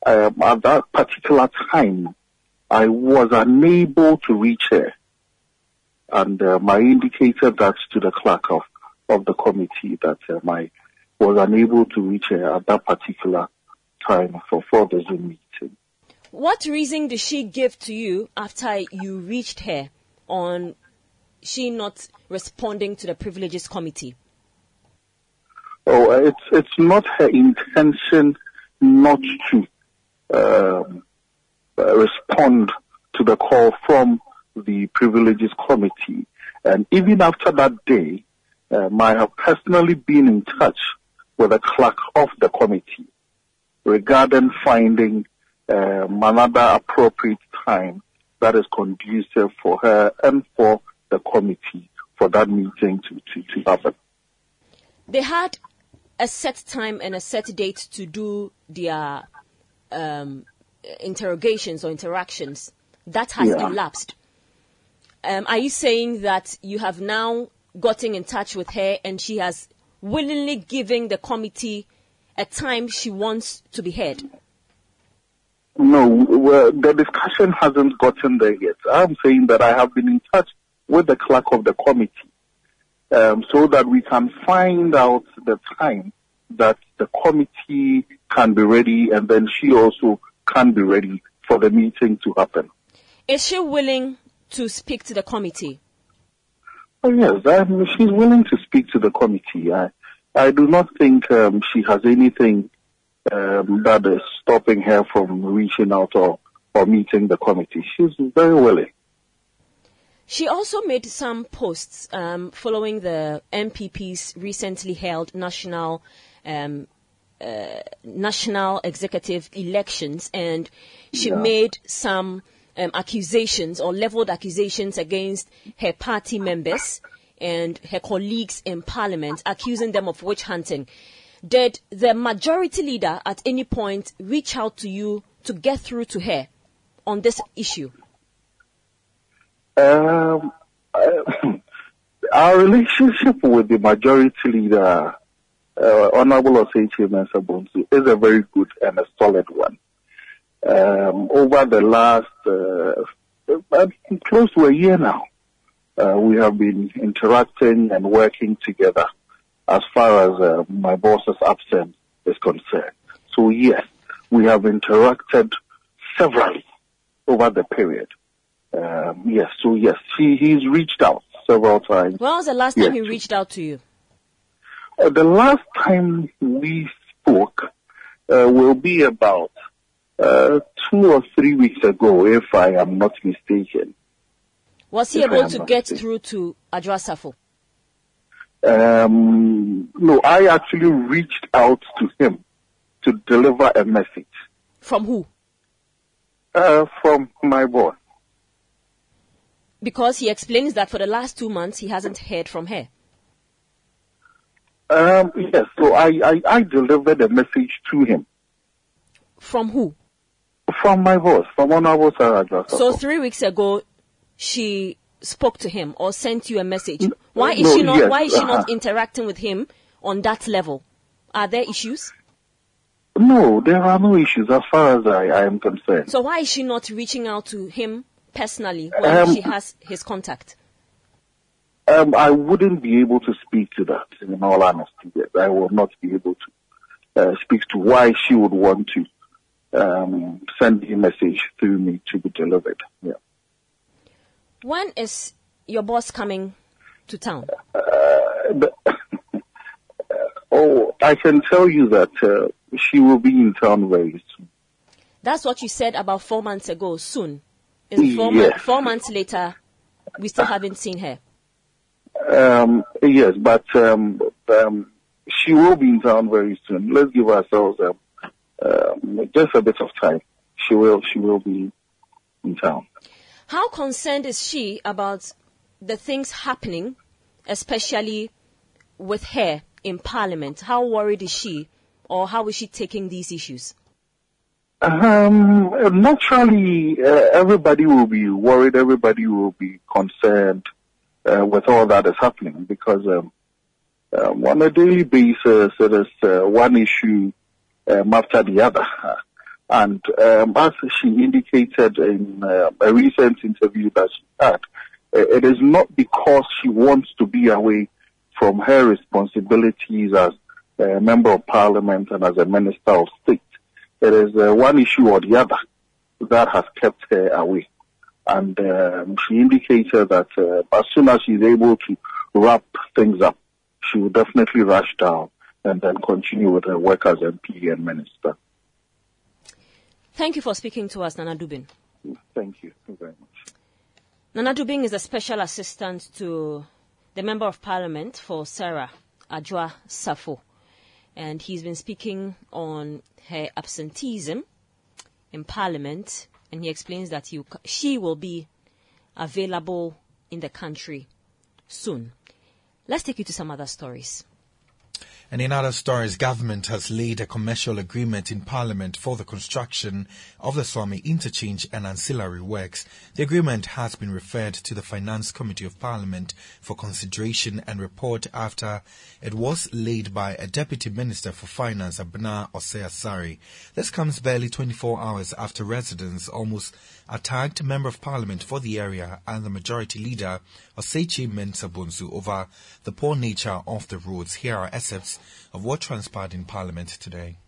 um, at that particular time, I was unable to reach her. And um, I indicated that to the clerk of, of the committee that um, I was unable to reach her at that particular time for, for the Zoom meeting. What reason did she give to you after you reached her on she not responding to the privileges committee? Oh, it's it's not her intention not to um, respond to the call from the privileges committee. And even after that day, um, I have personally been in touch with the clerk of the committee regarding finding um, another appropriate time that is conducive for her and for the committee for that meeting to, to, to happen. They had a set time and a set date to do their um, interrogations or interactions. That has Yeah. elapsed. Um, are you saying that you have now gotten in touch with her and she has willingly given the committee a time she wants to be heard? No, well, the discussion hasn't gotten there yet. I'm saying that I have been in touch with the clerk of the committee um, so that we can find out the time that the committee can be ready and then she also can be ready for the meeting to happen. Is she willing to speak to the committee? Oh, yes, um, she's willing to speak to the committee. I, I do not think um, she has anything um, that is stopping her from reaching out or, or meeting the committee. She's very willing. She also made some posts um, following the NPP's recently held national um, uh, national executive elections, and she Yeah. made some um, accusations or leveled accusations against her party members and her colleagues in parliament, accusing them of witch hunting. Did the majority leader at any point reach out to you to get through to her on this issue? Um, uh, our relationship with the majority leader, uh, Honorable Osei Kyei-Mensah-Bonsu, is a very good and a solid one. Um, over the last uh, uh, close to a year now, uh, we have been interacting and working together as far as uh, my boss's absence is concerned. So yes, we have interacted severally over the period. Um, yes, so yes, he, he's reached out several times. When was the last time he reached out to you? Uh, the last time we spoke uh, will be about uh, two or three weeks ago, if I am not mistaken. Was he If able to get through to Adwoa Safo? Um, no, I actually reached out to him to deliver a message From who? uh, from my boss. Because he explains that for the last two months he hasn't heard from her. Um, yes, so I, I, I delivered a message to him From who? from my boss, from Honorable Sarah Joseph. So three weeks ago, she spoke to him or sent you a message. Why is no, she not? yes, why is she not uh-huh. interacting with him on that level? Are there issues? No, there are no issues as far as I, I am concerned. So why is she not reaching out to him personally when Um, she has his contact? Um, I wouldn't be able to speak to that, in all honesty. I will not be able to uh, speak to why she would want to um, send a message through me to be delivered. Yeah. When is your boss coming to town? Uh, oh, I can tell you that uh, she will be in town very soon. That's what you said about four months ago. Soon, four, Yes. four months later, we still haven't seen her. Um, yes, but um, um, she will be in town very soon. Let's give ourselves um, um, just a bit of time. She will. She will be in town. How concerned is she about the things happening, especially with her in Parliament? How worried is she, or how is she taking these issues? Um, naturally, uh, everybody will be worried. Everybody will be concerned uh, with all that is happening because um, um, on a daily basis, it is uh, one issue um, after the other. And um, as she indicated in uh, a recent interview that she had, uh, it is not because she wants to be away from her responsibilities as a member of parliament and as a minister of state. It is uh, one issue or the other that has kept her away. And um, she indicated that uh, as soon as she's able to wrap things up, she will definitely rush down and then continue with her work as MP and minister. Thank you for speaking to us, Nana Dubin. Thank you very much. Nana Dubin is a special assistant to the Member of Parliament for Sarah Adwoa Safo. And he's been speaking on her absenteeism in Parliament. And he explains that he, she will be available in the country soon. Let's take you to some other stories. And in other stories, government has laid a commercial agreement in Parliament for the construction of the Suame interchange and ancillary works. The agreement has been referred to the Finance Committee of Parliament for consideration and report after it was laid by a Deputy Minister for Finance, Abena Osei Asare. This comes barely 24 hours after residents almost attacked Member of Parliament for the area and the Majority Leader, Osei Kyei-Mensah-Bonsu, over the poor nature of the roads. Here are excerpts of what transpired in Parliament today.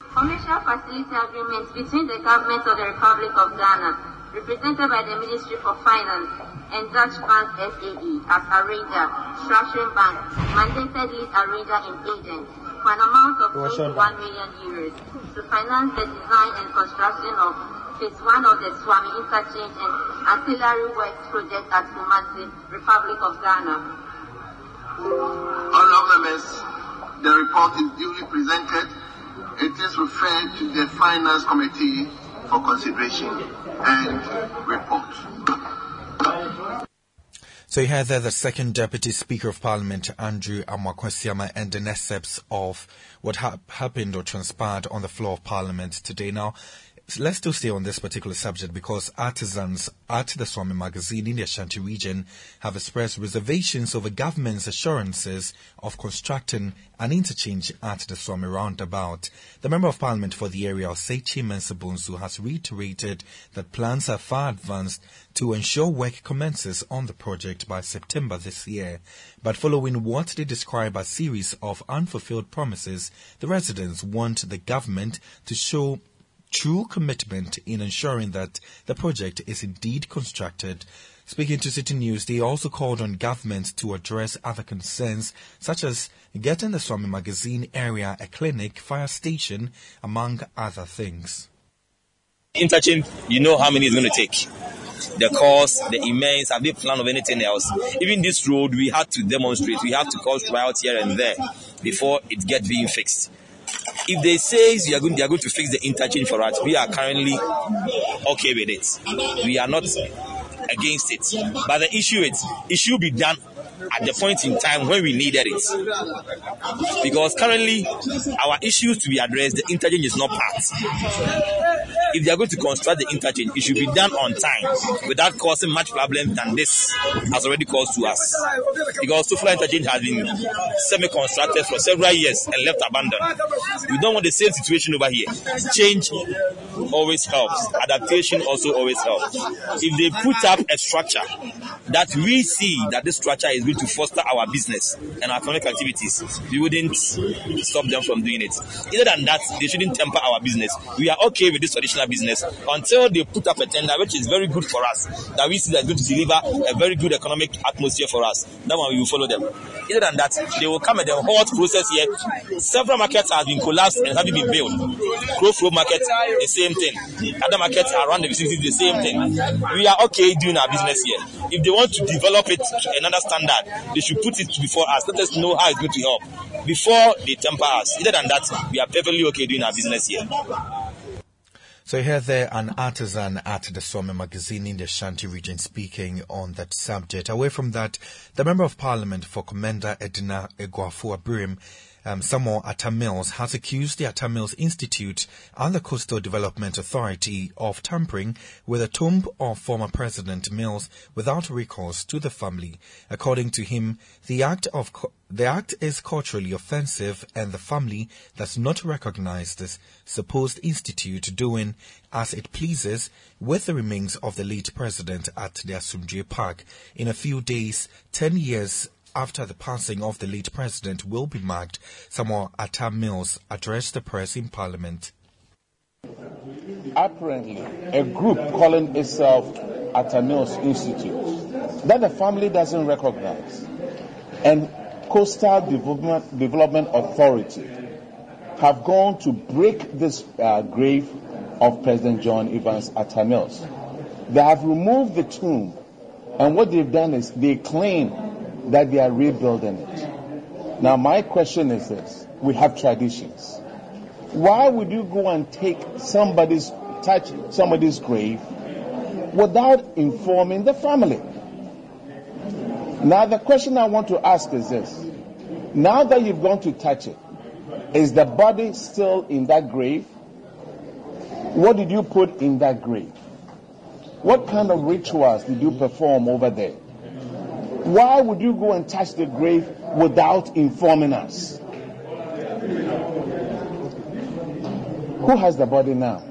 Commercial facility agreement between the government of the Republic of Ghana, represented by the Ministry for Finance and Deutsche Bank SAE as arranger, Structuring Bank, mandated lead arranger and agent for an amount of 21 million euros to finance the design and construction of phase one of the Suame Interchange and ancillary work project at Kumasi, Republic of Ghana. Honourable members, the report is duly presented. It is referred to the Finance Committee for consideration and report. So you heard there uh, the second Deputy Speaker of Parliament, Andrew Amoako Asiamah, and an excerpts of what ha- happened or transpired on the floor of Parliament today. Now, let's still stay on this particular subject because artisans at the Suame magazine in the Ashanti region have expressed reservations over government's assurances of constructing an interchange at the Suame roundabout. The Member of Parliament for the area, Osei Kyei-Mensah-Bonsu, has reiterated that plans are far advanced to ensure work commences on the project by September this year. But following what they describe as a series of unfulfilled promises, the residents want the government to show true commitment in ensuring that the project is indeed constructed. Speaking to Citi News, they also called on government to address other concerns such as getting the Suame Magazine area a clinic, fire station, among other things. Interchange, you know how many it's going to take. The cost, the immense, have they planned of anything else? Even this road, we had to demonstrate, we have to cause trials here and there before it gets being fixed. If they say they are, going, they are going to fix the interchange for us, we are currently okay with it. We are not against it. But the issue is, it should be done at the point in time when we needed it. Because currently, our issues to be addressed, the interchange is not part if they are going to construct the interchange, it should be done on time without causing much problem than this has already caused to us. Because Tufla interchange has been semi-constructed for several years and left abandoned. We don't want the same situation over here. Change always helps. Adaptation also always helps. If they put up a structure that we see that this structure is going to foster our business and our economic activities, we wouldn't stop them from doing it. Other than that, they shouldn't temper our business. We are okay with this traditional business until they put up a tender which is very good for us, that we see that going to deliver a very good economic atmosphere for us. That one we will follow them. Other than that, they will come at the hot process here. Several markets have been collapsed and having been built. Growth Road Market, the same thing. Other markets around the vicinity, the same thing. We are okay doing our business here. If they want to develop it to another standard, they should put it before us. Let us know how it's going to help before they temper us. Other than that, we are perfectly okay doing our business here. So here there an artisan at the Suame magazine in the Ashanti region speaking on that subject. Away from that, the Member of Parliament for Commander Edna Egwafua Birim um, Samuel Atta Mills has accused the Atta Mills Institute and the Coastal Development Authority of tampering with the tomb of former President Mills without recourse to the family. According to him, the act of the act is culturally offensive and the family does not recognize this supposed institute doing as it pleases with the remains of the late president at the Asomdwee Park. In a few days, 10 years after the passing of the late president will be marked, Samuel Atta Mills addressed the press in Parliament. apparently a group calling itself Atta Mills Institute that the family doesn't recognize and Coastal Development, Development Authority have gone to break this uh, grave of President John Evans Atta They have removed the tomb, and what they've done is they claim that they are rebuilding it. Now, my question is this we have traditions. Why would you go and take somebody's, touch somebody's grave without informing the family? Now, the question I want to ask is this. Now that you've gone to touch it, is the body still in that grave? What did you put in that grave? What kind of rituals did you perform over there? Why would you go and touch the grave without informing us? Who has the body now?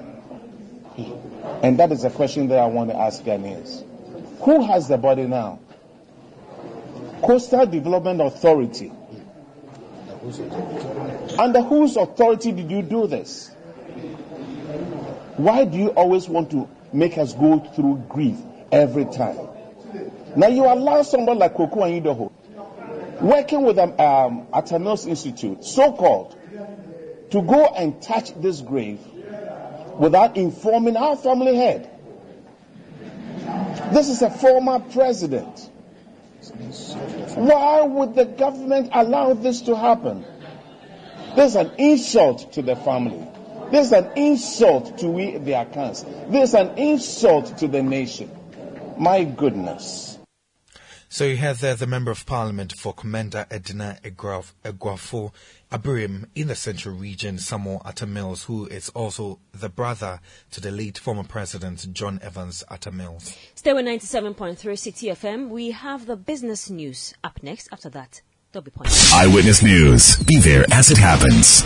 And that is a question that I want to ask Ghanaians. Who has the body now? Coastal Development Authority. Under whose authority did you do this? Why do you always want to make us go through grief every time? Now you allow someone like Koko Idaho, working with um, um, Atta Mills Institute, so-called, to go and touch this grave without informing our family head. This is a former president. Why would the government allow this to happen? This is an insult to the family. This is an insult to we, the accounts. This is an insult to the nation. My goodness. So you have there the Member of Parliament for Commander Edna Eguafo Abirim in the Central Region, Samuel Atta who is also the brother to the late former President John Evans Atta Stay with 97.3 Citi FM. We have the business news up next. After that, there'll be points. Eyewitness News. Be there as it happens.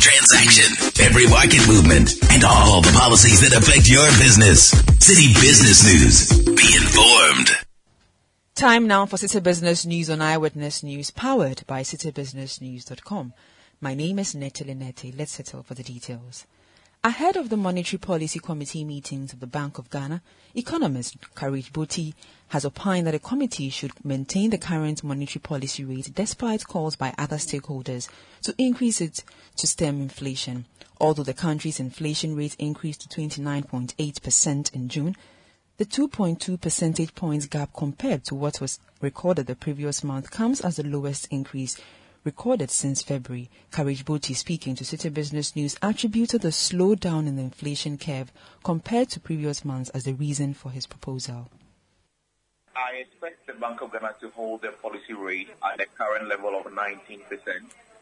transaction, every market movement, and all the policies that affect your business. Citi Business News. Be informed. Time now for Citi Business News on Eyewitness News, powered by citibusinessnews.com. My name is Natalie Neti. Let's settle for the details. Ahead of the Monetary Policy Committee meetings of the Bank of Ghana, economist Courage Botie has opined that the committee should maintain the current monetary policy rate despite calls by other stakeholders to increase it to stem inflation. Although the country's inflation rate increased to 29.8% in June, the 2.2 percentage points gap compared to what was recorded the previous month comes as the lowest increase recorded since February. Botie, speaking to Citi Business News, attributed the slowdown in the inflation curve compared to previous months as the reason for his proposal. I expect the Bank of Ghana to hold the policy rate at the current level of 19%.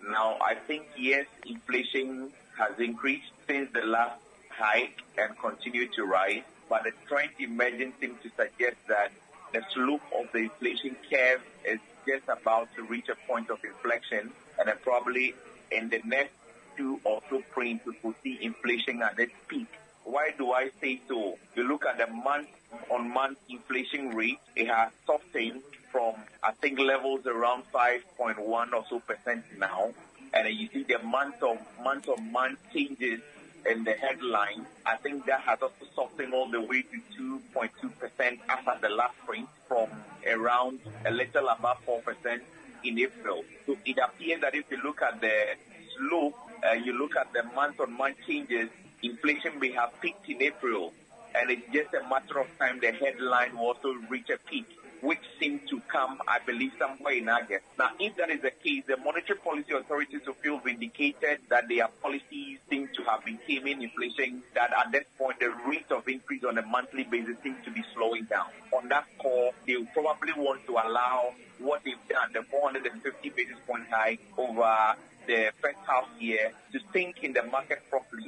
Now, I think, yes, inflation has increased since the last hike and continued to rise, but the trend emerging seems to suggest that the slope of the inflation curve is just about to reach a point of inflection, and probably in the next two or so prints we will see inflation at its peak. Why do I say so? You look at the month-on-month inflation rate, it has softened from, I think, levels around 5.1 or so percent now. And you see the month-on-month changes in the headline, I think that has also softened all the way to 2.2% after the last print from around a little above 4% in April. So it appears that if you look at the slope, uh, you look at the month-on-month changes, inflation may have peaked in April, and it's just a matter of time the headline will also reach a peak which seem to come, I believe, somewhere in August. Now, if that is the case, the monetary policy authorities will feel vindicated that their policies seem to have been taming inflation, that at this point the rate of increase on a monthly basis seems to be slowing down. On that score, they will probably want to allow what they've done, the 450 basis point hike over the first half year, to sink in the market properly.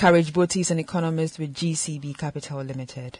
Courage Botie is an economist with GCB Capital Limited.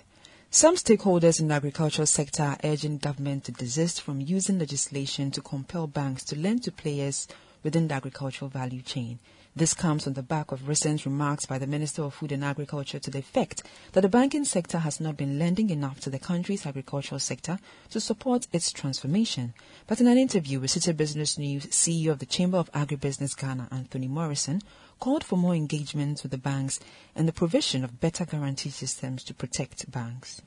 Some stakeholders in the agricultural sector are urging government to desist from using legislation to compel banks to lend to players within the agricultural value chain. This comes on the back of recent remarks by the Minister of Food and Agriculture to the effect that the banking sector has not been lending enough to the country's agricultural sector to support its transformation. But in an interview with Citi Business News, CEO of the Chamber of Agribusiness Ghana, Anthony Morrison, called for more engagement with the banks and the provision of better guarantee systems to protect banks.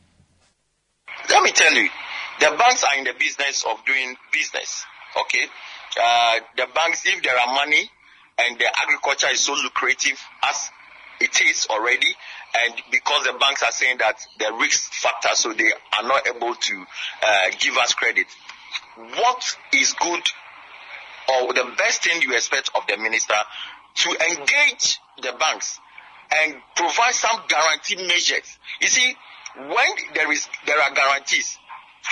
Let me tell you, the banks are in the business of doing business. Okay, uh, the banks, if there are money and the agriculture is so lucrative as it is already, and because the banks are saying that the risk factor, so they are not able to uh, give us credit. What is good or the best thing you expect of the minister to engage the banks and provide some guarantee measures. You see, when there is there are guarantees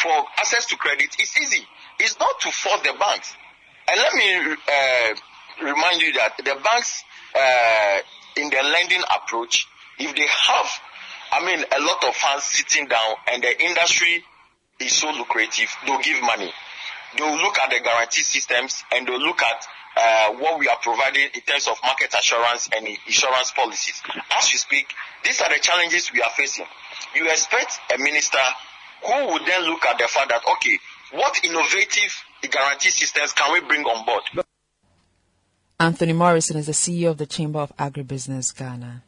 for access to credit, it's easy. It's not to force the banks. And let me uh, remind you that the banks uh, in the lending approach, if they have, I mean, a lot of funds sitting down and the industry is so lucrative, they'll give money. They'll look at the guarantee systems and they'll look at uh, what we are providing in terms of market assurance and insurance policies. As you speak, these are the challenges we are facing. You expect a minister who would then look at the fact that, okay, what innovative guarantee systems can we bring on board? Anthony Morrison is the CEO of the Chamber of Agribusiness Ghana.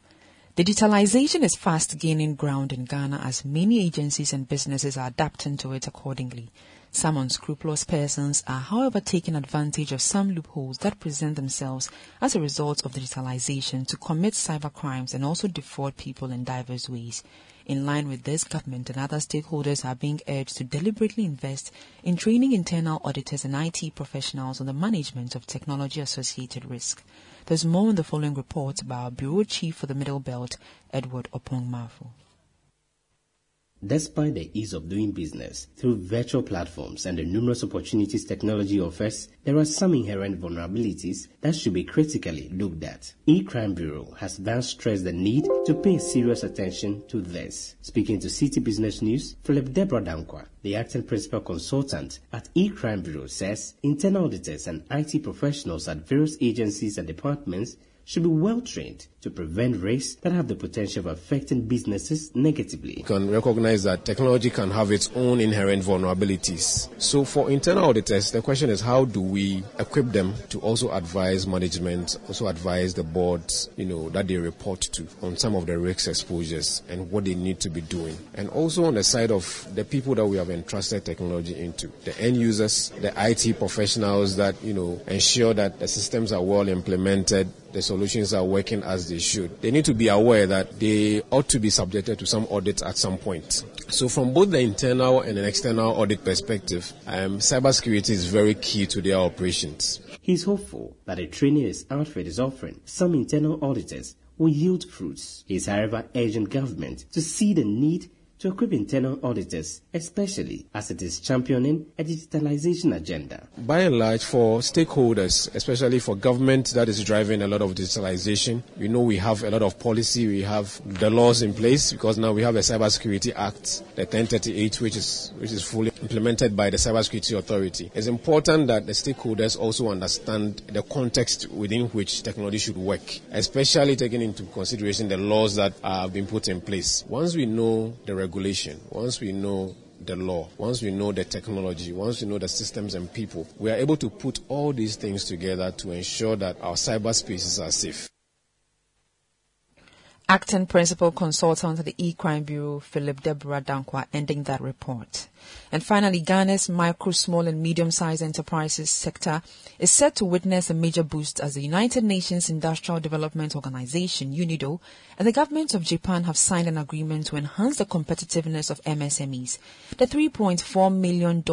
Digitalization is fast gaining ground in Ghana as many agencies and businesses are adapting to it accordingly. Some unscrupulous persons are, however, taking advantage of some loopholes that present themselves as a result of digitalization to commit cyber crimes and also defraud people in diverse ways. In line with this, government and other stakeholders are being urged to deliberately invest in training internal auditors and IT professionals on the management of technology associated risk. There's more in the following report by our Bureau Chief for the Middle Belt, Edward Opong Despite the ease of doing business through virtual platforms and the numerous opportunities technology offers, there are some inherent vulnerabilities that should be critically looked at. E-Crime Bureau has thus stressed the need to pay serious attention to this. Speaking to Citi Business News, Philip Deborah Dankwa, the acting principal consultant at E-Crime Bureau says internal auditors and IT professionals at various agencies and departments should be well trained to prevent risks that have the potential of affecting businesses negatively. You can recognize that technology can have its own inherent vulnerabilities. So for internal auditors, the question is how do we equip them to also advise management, also advise the boards, you know, that they report to on some of the risk exposures and what they need to be doing. And also on the side of the people that we have entrusted technology into, the end users, the IT professionals that, you know, ensure that the systems are well implemented, the solutions are working as they should. They need to be aware that they ought to be subjected to some audit at some point. So, from both the internal and an external audit perspective, um, cybersecurity is very key to their operations. He's hopeful that the training his outfit is offering some internal auditors will yield fruits. He is, however, urging government to see the need to equip internal auditors, especially as it is championing a digitalization agenda. By and large, for stakeholders, especially for government that is driving a lot of digitalization, we know we have a lot of policy, we have the laws in place because now we have a Cybersecurity Act, the 1038, which is which is fully implemented by the Cybersecurity Authority. It's important that the stakeholders also understand the context within which technology should work, especially taking into consideration the laws that have been put in place. Once we know the regulation, once we know the law, once we know the technology, once we know the systems and people, we are able to put all these things together to ensure that our cyberspaces are safe. Acting Principal Consultant at the E-Crime Bureau, Philip Deborah Dankwa, ending that report. And finally, Ghana's micro, small and medium-sized enterprises sector is set to witness a major boost as the United Nations Industrial Development Organization, UNIDO, and the government of Japan have signed an agreement to enhance the competitiveness of MSMEs. The $3.4 million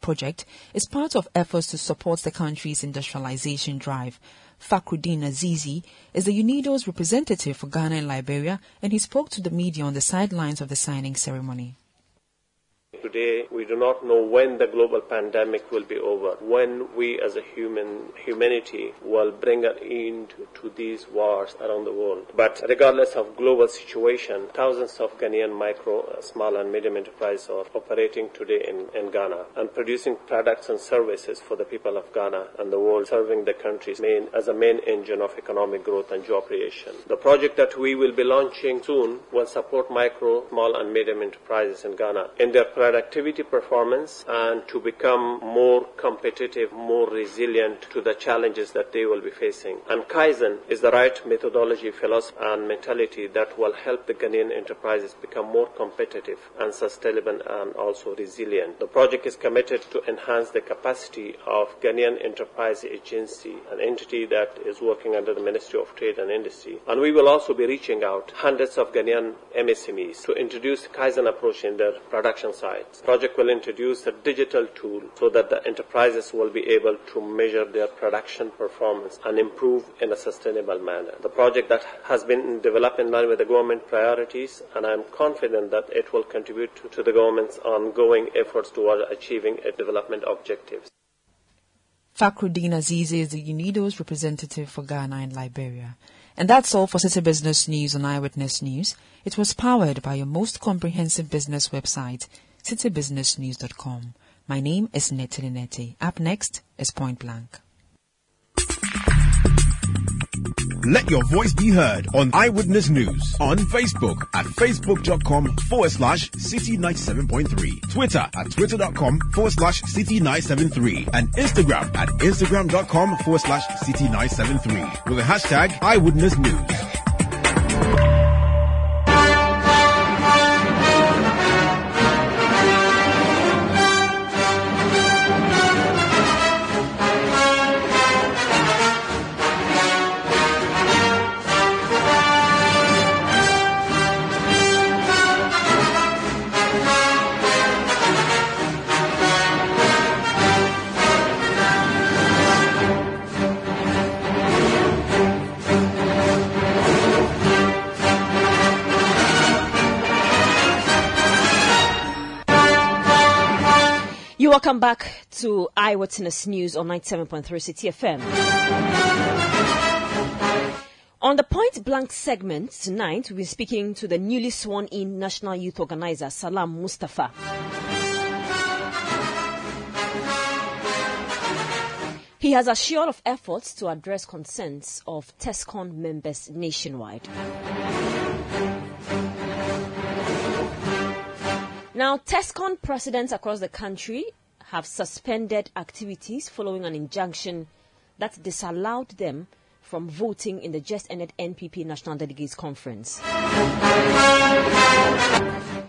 project is part of efforts to support the country's industrialization drive. Fakhruddin Azizi is the UNIDO's representative for Ghana and Liberia, and he spoke to the media on the sidelines of the signing ceremony. Today, we do not know when the global pandemic will be over, when we as a human humanity will bring an end to these wars around the world. But regardless of global situation, thousands of Ghanaian micro, uh, small and medium enterprises are operating today in, in Ghana and producing products and services for the people of Ghana and the world, serving the country's main as a main engine of economic growth and job creation. The project that we will be launching soon will support micro, small and medium enterprises in Ghana in their productivity performance and to become more competitive, more resilient to the challenges that they will be facing. And Kaizen is the right methodology, philosophy and mentality that will help the Ghanaian enterprises become more competitive and sustainable and also resilient. The project is committed to enhance the capacity of Ghanaian Enterprise Agency, an entity that is working under the Ministry of Trade and Industry. And we will also be reaching out hundreds of Ghanaian MSMEs to introduce Kaizen approach in their production sites. The project will introduce a digital tool so that the enterprises will be able to measure their production performance and improve in a sustainable manner. The project that has been developed in line with the government priorities and I am confident that it will contribute to, to the government's ongoing efforts toward achieving its development objectives. Fakhruddin Aziz is the UNIDO's representative for Ghana and Liberia. And that's all for Citi Business News on Eyewitness News. It was powered by your most comprehensive business website, citibusinessnews.com. My name is Nettie Linette. Up next is Point Blank. Let your voice be heard on Eyewitness News on Facebook at facebook.com forward slash citi 97.3, Twitter at twitter.com forward slash citi 973, and Instagram at instagram.com forward slash citi 973 with the hashtag Eyewitness News. Welcome back to Eyewitness News on 97.3 Citi FM. On the point blank segment tonight, we'll be speaking to the newly sworn in National Youth Organizer, Salam Mustapha. He has assured of efforts to address concerns of TESCON members nationwide. Now, TESCON presidents across the country have suspended activities following an injunction that disallowed them from voting in the just ended NPP National Delegates Conference.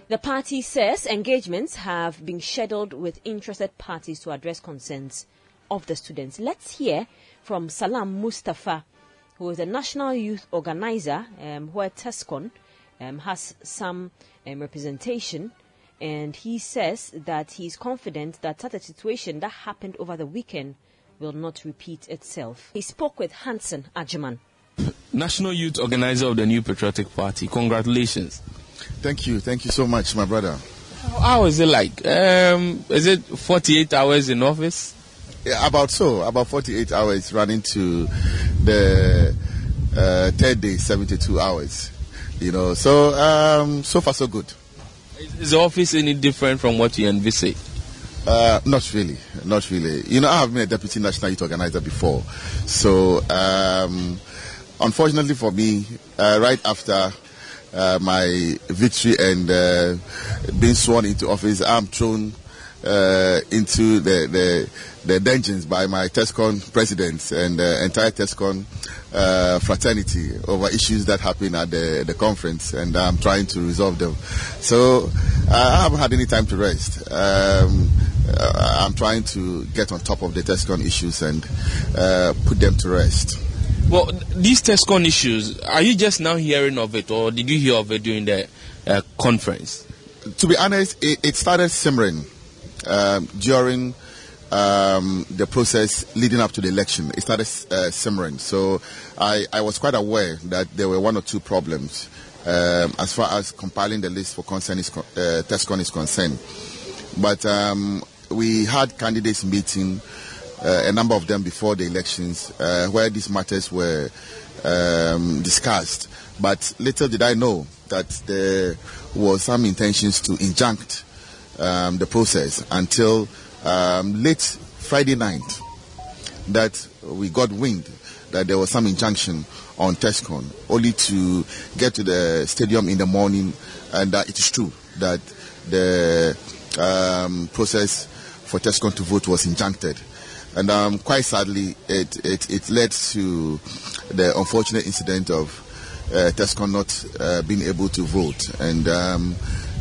The party says engagements have been scheduled with interested parties to address concerns of the students. Let's hear from Salam Mustapha, who is a national youth organizer um, where TESCON um, has some um, representation and he says that he's confident that such a situation that happened over the weekend will not repeat itself. He spoke with Hansen Ajiman. National Youth Organizer of the New Patriotic Party. Congratulations. Thank you. Thank you so much, my brother. How is it like? Um, is it 48 hours in office? Yeah, about so. About 48 hours running to the uh, third day, 72 hours. You know, so um, so far so good. Is the office any different from what you envisaged? Uh, not really, not really. You know, I have been a deputy national youth organizer before, so um, unfortunately for me, uh, right after uh, my victory and uh, being sworn into office, I'm thrown uh, into the, the the dungeons by my TESCON presidents and the entire TESCON uh, fraternity over issues that happen at the, the conference, and I'm trying to resolve them. So I haven't had any time to rest. Um, uh, I'm trying to get on top of the TESCON issues and uh, put them to rest. Well, these TESCON issues, are you just now hearing of it, or did you hear of it during the uh, conference? To be honest, it, it started simmering um, during um, the process leading up to the election. It started uh, simmering. So I, I, was quite aware that there were one or two problems um, as far as compiling the list for is, uh, TESCON is concerned. But um, we had candidates meeting, uh, a number of them before the elections, uh, where these matters were um, discussed. But little did I know that there was some intentions to injunct um, the process until um, late Friday night that we got wind that there was some injunction on Tescon, only to get to the stadium in the morning, and that it is true that the um, process for Tescon to vote was injuncted. And um, quite sadly, it, it, it, led to the unfortunate incident of uh, Tescon not uh, being able to vote. And um,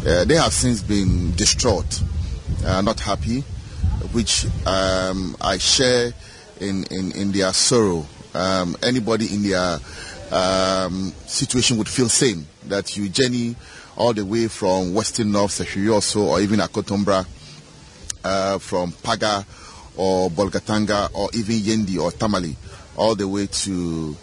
uh, they have since been distraught, uh, not happy, which um, I share in, in, in their sorrow. Um, anybody in their um, situation would feel same that you journey all the way from Western North, Sefwi Wiawso, or even Akontombra, uh, from Paga or Bolgatanga, or even Yendi or Tamale, all the way to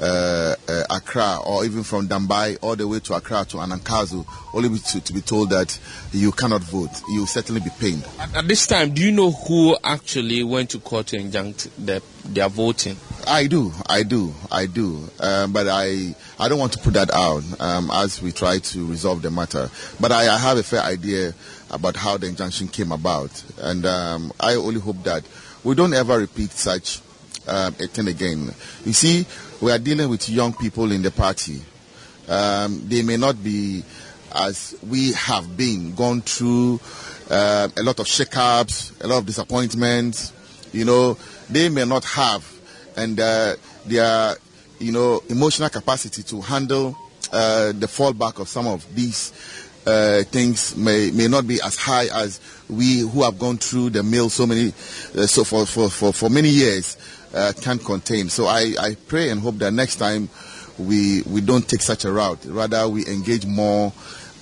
uh, uh, Accra, or even from Dambai all the way to Accra to Anagkazo, only to, to be told that you cannot vote. You will certainly be pained. At, at, this time, do you know who actually went to court to injunct the, their voting? I do, I do, I do. Um, but I, I don't want to put that out um, as we try to resolve the matter. But I, I have a fair idea about how the injunction came about, and um, I only hope that we don't ever repeat such um, a thing again. You see, we are dealing with young people in the party. Um, they may not be as we have been, gone through uh, a lot of shakeups, a lot of disappointments. You know, they may not have, and uh, their, you know, emotional capacity to handle uh, the fallback of some of these uh, things may may not be as high as we who have gone through the mill so many uh, so for, for, for, for many years uh, can contain. So I, I pray and hope that next time we we don't take such a route. Rather, we engage more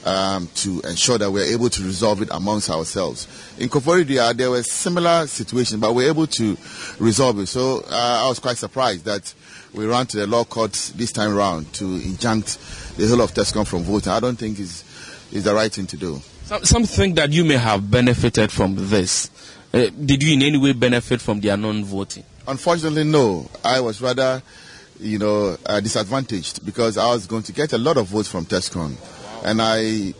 um, to ensure that we're able to resolve it amongst ourselves. In Koforidua, there were similar situations, but we are able to resolve it. So uh, I was quite surprised that we ran to the law courts this time around to injunct the whole of Tescon from voting. I don't think is is the right thing to do. Some, something that you may have benefited from this. Uh, did you in any way benefit from their non-voting? Unfortunately, no. I was rather, you know, uh, disadvantaged because I was going to get a lot of votes from Tescon, and I,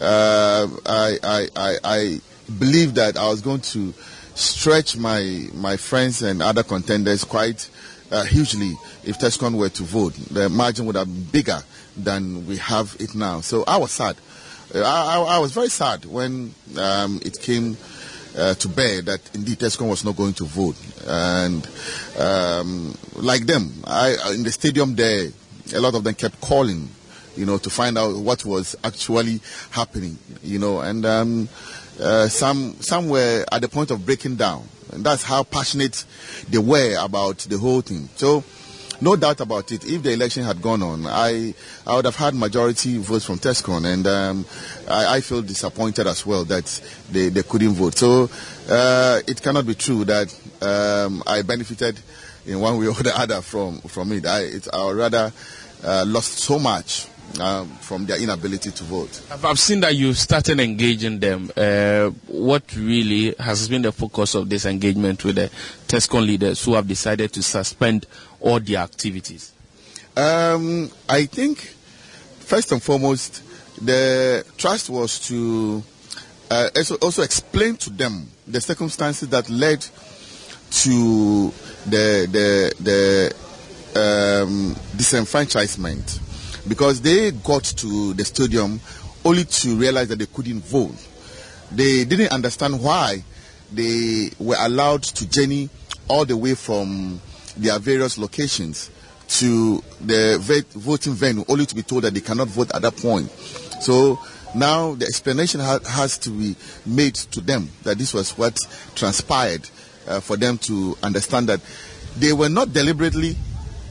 uh, I, I, I, I believe that I was going to stretch my my friends and other contenders quite uh, hugely if Tescon were to vote. The margin would have been bigger than we have it now. So I was sad. I, I, I was very sad when um, it came uh, to bear that indeed Tescon was not going to vote. And um, like them, I, in the stadium there, a lot of them kept calling, you know, to find out what was actually happening, you know, and um, uh, some some were at the point of breaking down. And that's how passionate they were about the whole thing. So no doubt about it. If the election had gone on, I I would have had majority votes from Tescon, and um, I, I, feel disappointed as well that they, they couldn't vote. So uh, it cannot be true that um, I benefited in one way or the other from from it. I it, I rather uh, lost so much. Um, from their inability to vote. I've seen that you've started engaging them. Uh, what really has been the focus of this engagement with the TESCON leaders who have decided to suspend all their activities? Um, I think, first and foremost, the trust was to uh, also, also explain to them the circumstances that led to the the the um, disenfranchisement because they got to the stadium only to realize that they couldn't vote. They didn't understand why they were allowed to journey all the way from their various locations to the voting venue only to be told that they cannot vote at that point. So now the explanation ha- has to be made to them that this was what transpired uh, for them to understand that they were not deliberately,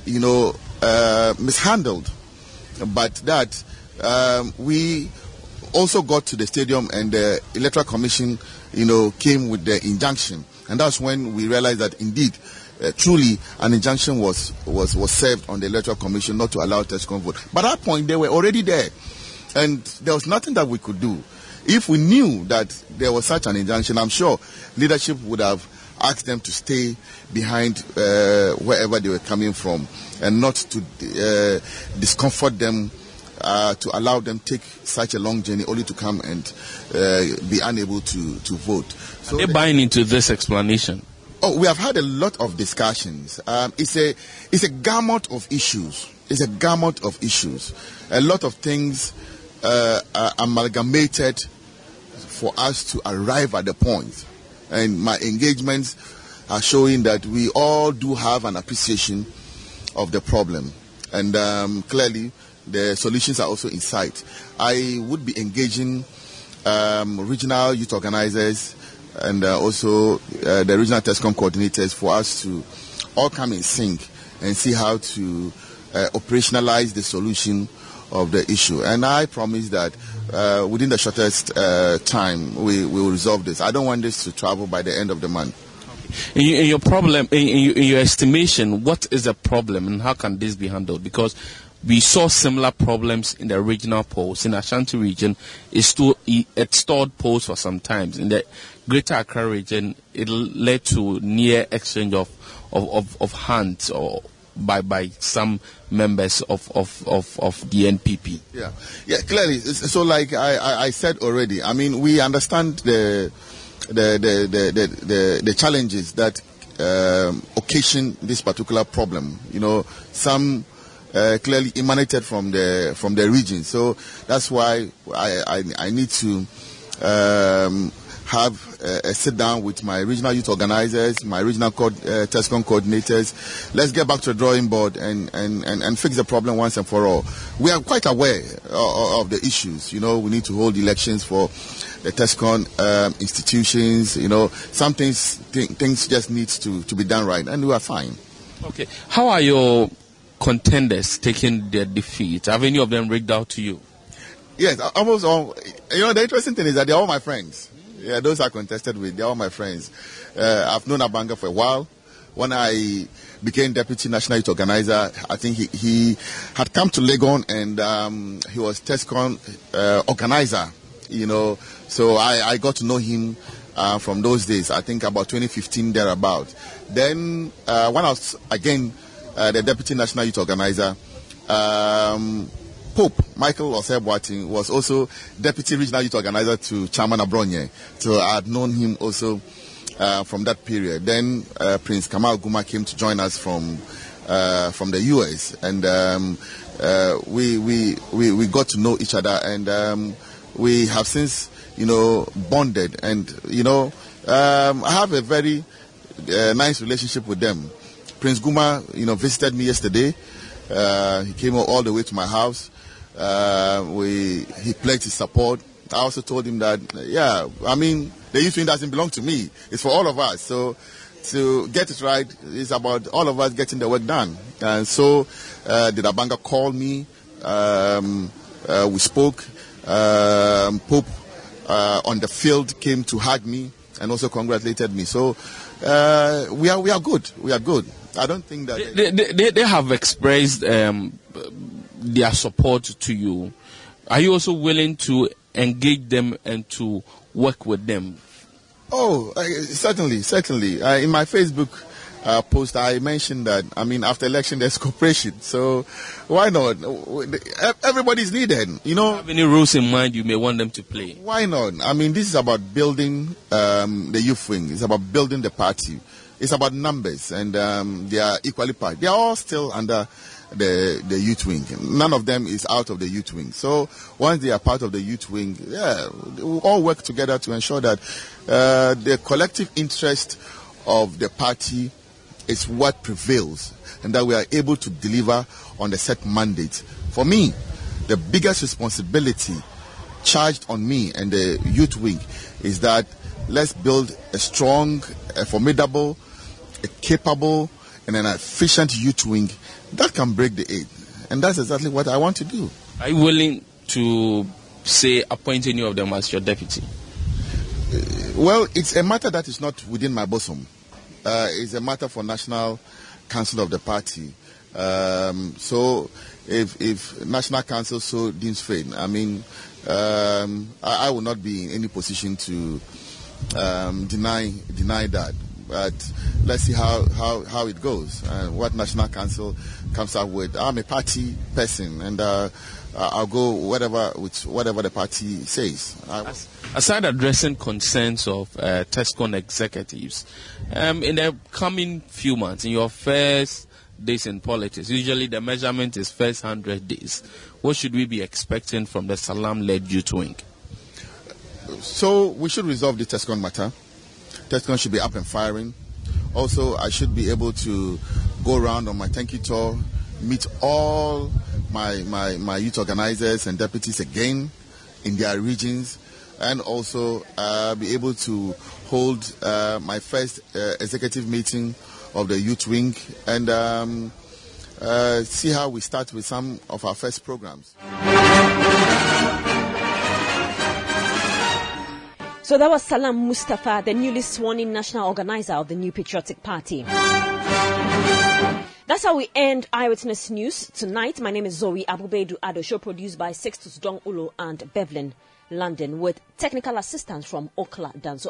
you know, uh, mishandled, but that um, we also got to the stadium and the electoral commission, you know, came with the injunction, and that's when we realized that indeed uh, truly an injunction was, was, was served on the Electoral Commission not to allow Tescon vote. But at that point, they were already there. And there was nothing that we could do. If we knew that there was such an injunction, I'm sure leadership would have asked them to stay behind uh, wherever they were coming from and not to uh, discomfort them uh, to allow them take such a long journey only to come and uh, be unable to, to vote. So Are they buying into this explanation? Oh, we have had a lot of discussions. Um, it's a it's a gamut of issues. It's a gamut of issues. A lot of things uh, are amalgamated for us to arrive at the point. And my engagements are showing that we all do have an appreciation of the problem. And um, clearly, the solutions are also in sight. I would be engaging um, regional youth organizers and uh, also uh, the regional TESCON coordinators for us to all come in sync and see how to uh, operationalize the solution of the issue. And I promise that uh, within the shortest uh, time, we, we will resolve this. I don't want this to travel by the end of the month. In, in your problem, in, in, your estimation, what is the problem and how can this be handled? Because we saw similar problems in the regional polls in Ashanti region. It, it stored polls for some time. In the Greater Accra region, it led to near exchange of of, of, of hands or by by some members of, of, of, of the NPP. Yeah, yeah, clearly. So, like I, I said already, I mean, we understand the the the the the, the, challenges that um, occasion this particular problem. You know, some uh, clearly emanated from the from the region. So that's why I I, I need to um, have a, a, sit down with my regional youth organizers, my regional co- uh, TESCON coordinators. Let's get back to the drawing board and, and, and, and fix the problem once and for all. We are quite aware of, of the issues. You know, we need to hold elections for the TESCON um, institutions. You know, some things, th- things just needs to, to be done right, and we are fine. Okay. How are your contenders taking their defeat? Have any of them reached out to you? Yes, almost all. You know, the interesting thing is that they're all my friends. Yeah, those I contested with, they're all my friends. Uh, I've known Abanga for a while. When I became deputy national youth organizer, I think he, he had come to Legon and um, he was TESCON uh, organizer, you know. So I, I got to know him uh, from those days, I think about 2015 thereabout. Then uh, when I was again uh, the deputy national youth organizer, um, Pope Michael Osebwatin was also deputy regional youth organizer to Chairman Abronye. So I had known him also uh, from that period. Then uh, Prince Kamal Guma came to join us from uh, from the US, and um, uh, we, we we we got to know each other, and um, we have since you know bonded, and you know um, I have a very uh, nice relationship with them. Prince Guma, you know, visited me yesterday. Uh, he came all the way to my house. Uh, we he pledged his support. I also told him that, yeah, I mean, the youth wing doesn't belong to me. It's for all of us. So to get it right, it's about all of us getting the work done. And so uh, did Abanga call me. Um, uh, we spoke. Um, Pope uh, on the field came to hug me and also congratulated me. So uh, we are we are good. We are good. I don't think that they, they, they, they have expressed um, their support to you, are you also willing to engage them and to work with them? Oh, uh, certainly, certainly. Uh, in my Facebook uh, post, I mentioned that, I mean, after election, there's cooperation. So why not? Everybody's needed, you know. have any rules in mind you may want them to play? Why not? I mean, this is about building um, the youth wing. It's about building the party. It's about numbers, and um, they are equally part. They are all still under the the youth wing. None of them is out of the youth wing. So once they are part of the youth wing, yeah, we will all work together to ensure that uh, the collective interest of the party is what prevails, and that we are able to deliver on the set mandate. For me, the biggest responsibility charged on me and the youth wing is that let's build a strong, a formidable, a capable, and an efficient youth wing that can break the eight. And that's exactly what I want to do. Are you willing to say appoint any of them as your deputy? Uh, well, it's a matter that is not within my bosom. Uh, it's a matter for National Council of the Party. Um, so if if National Council so deems fit, I mean, um, I, I will not be in any position to um, deny deny that. But let's see how, how, how it goes and what National Council comes up with. I'm a party person, and uh, I'll go whatever with whatever the party says. I, Aside addressing concerns of uh, Tescon executives, um, in the coming few months, in your first days in politics, usually the measurement is first 100 days. What should we be expecting from the Salam-led youth wing? So we should resolve the Tescon matter. Tescon should be up and firing. Also, I should be able to go around on my thank you tour, meet all my, my, my youth organizers and deputies again in their regions, and also uh, be able to hold uh, my first uh, executive meeting of the youth wing and um, uh, see how we start with some of our first programs. So that was Salam Mustapha, the newly sworn in national organizer of the New Patriotic Party. That's how we end Eyewitness News tonight. My name is Zoe Abu-Baidoo Addo, show produced by Sextus Dong Ulo and Bevlin London, with technical assistance from Okla Danzo.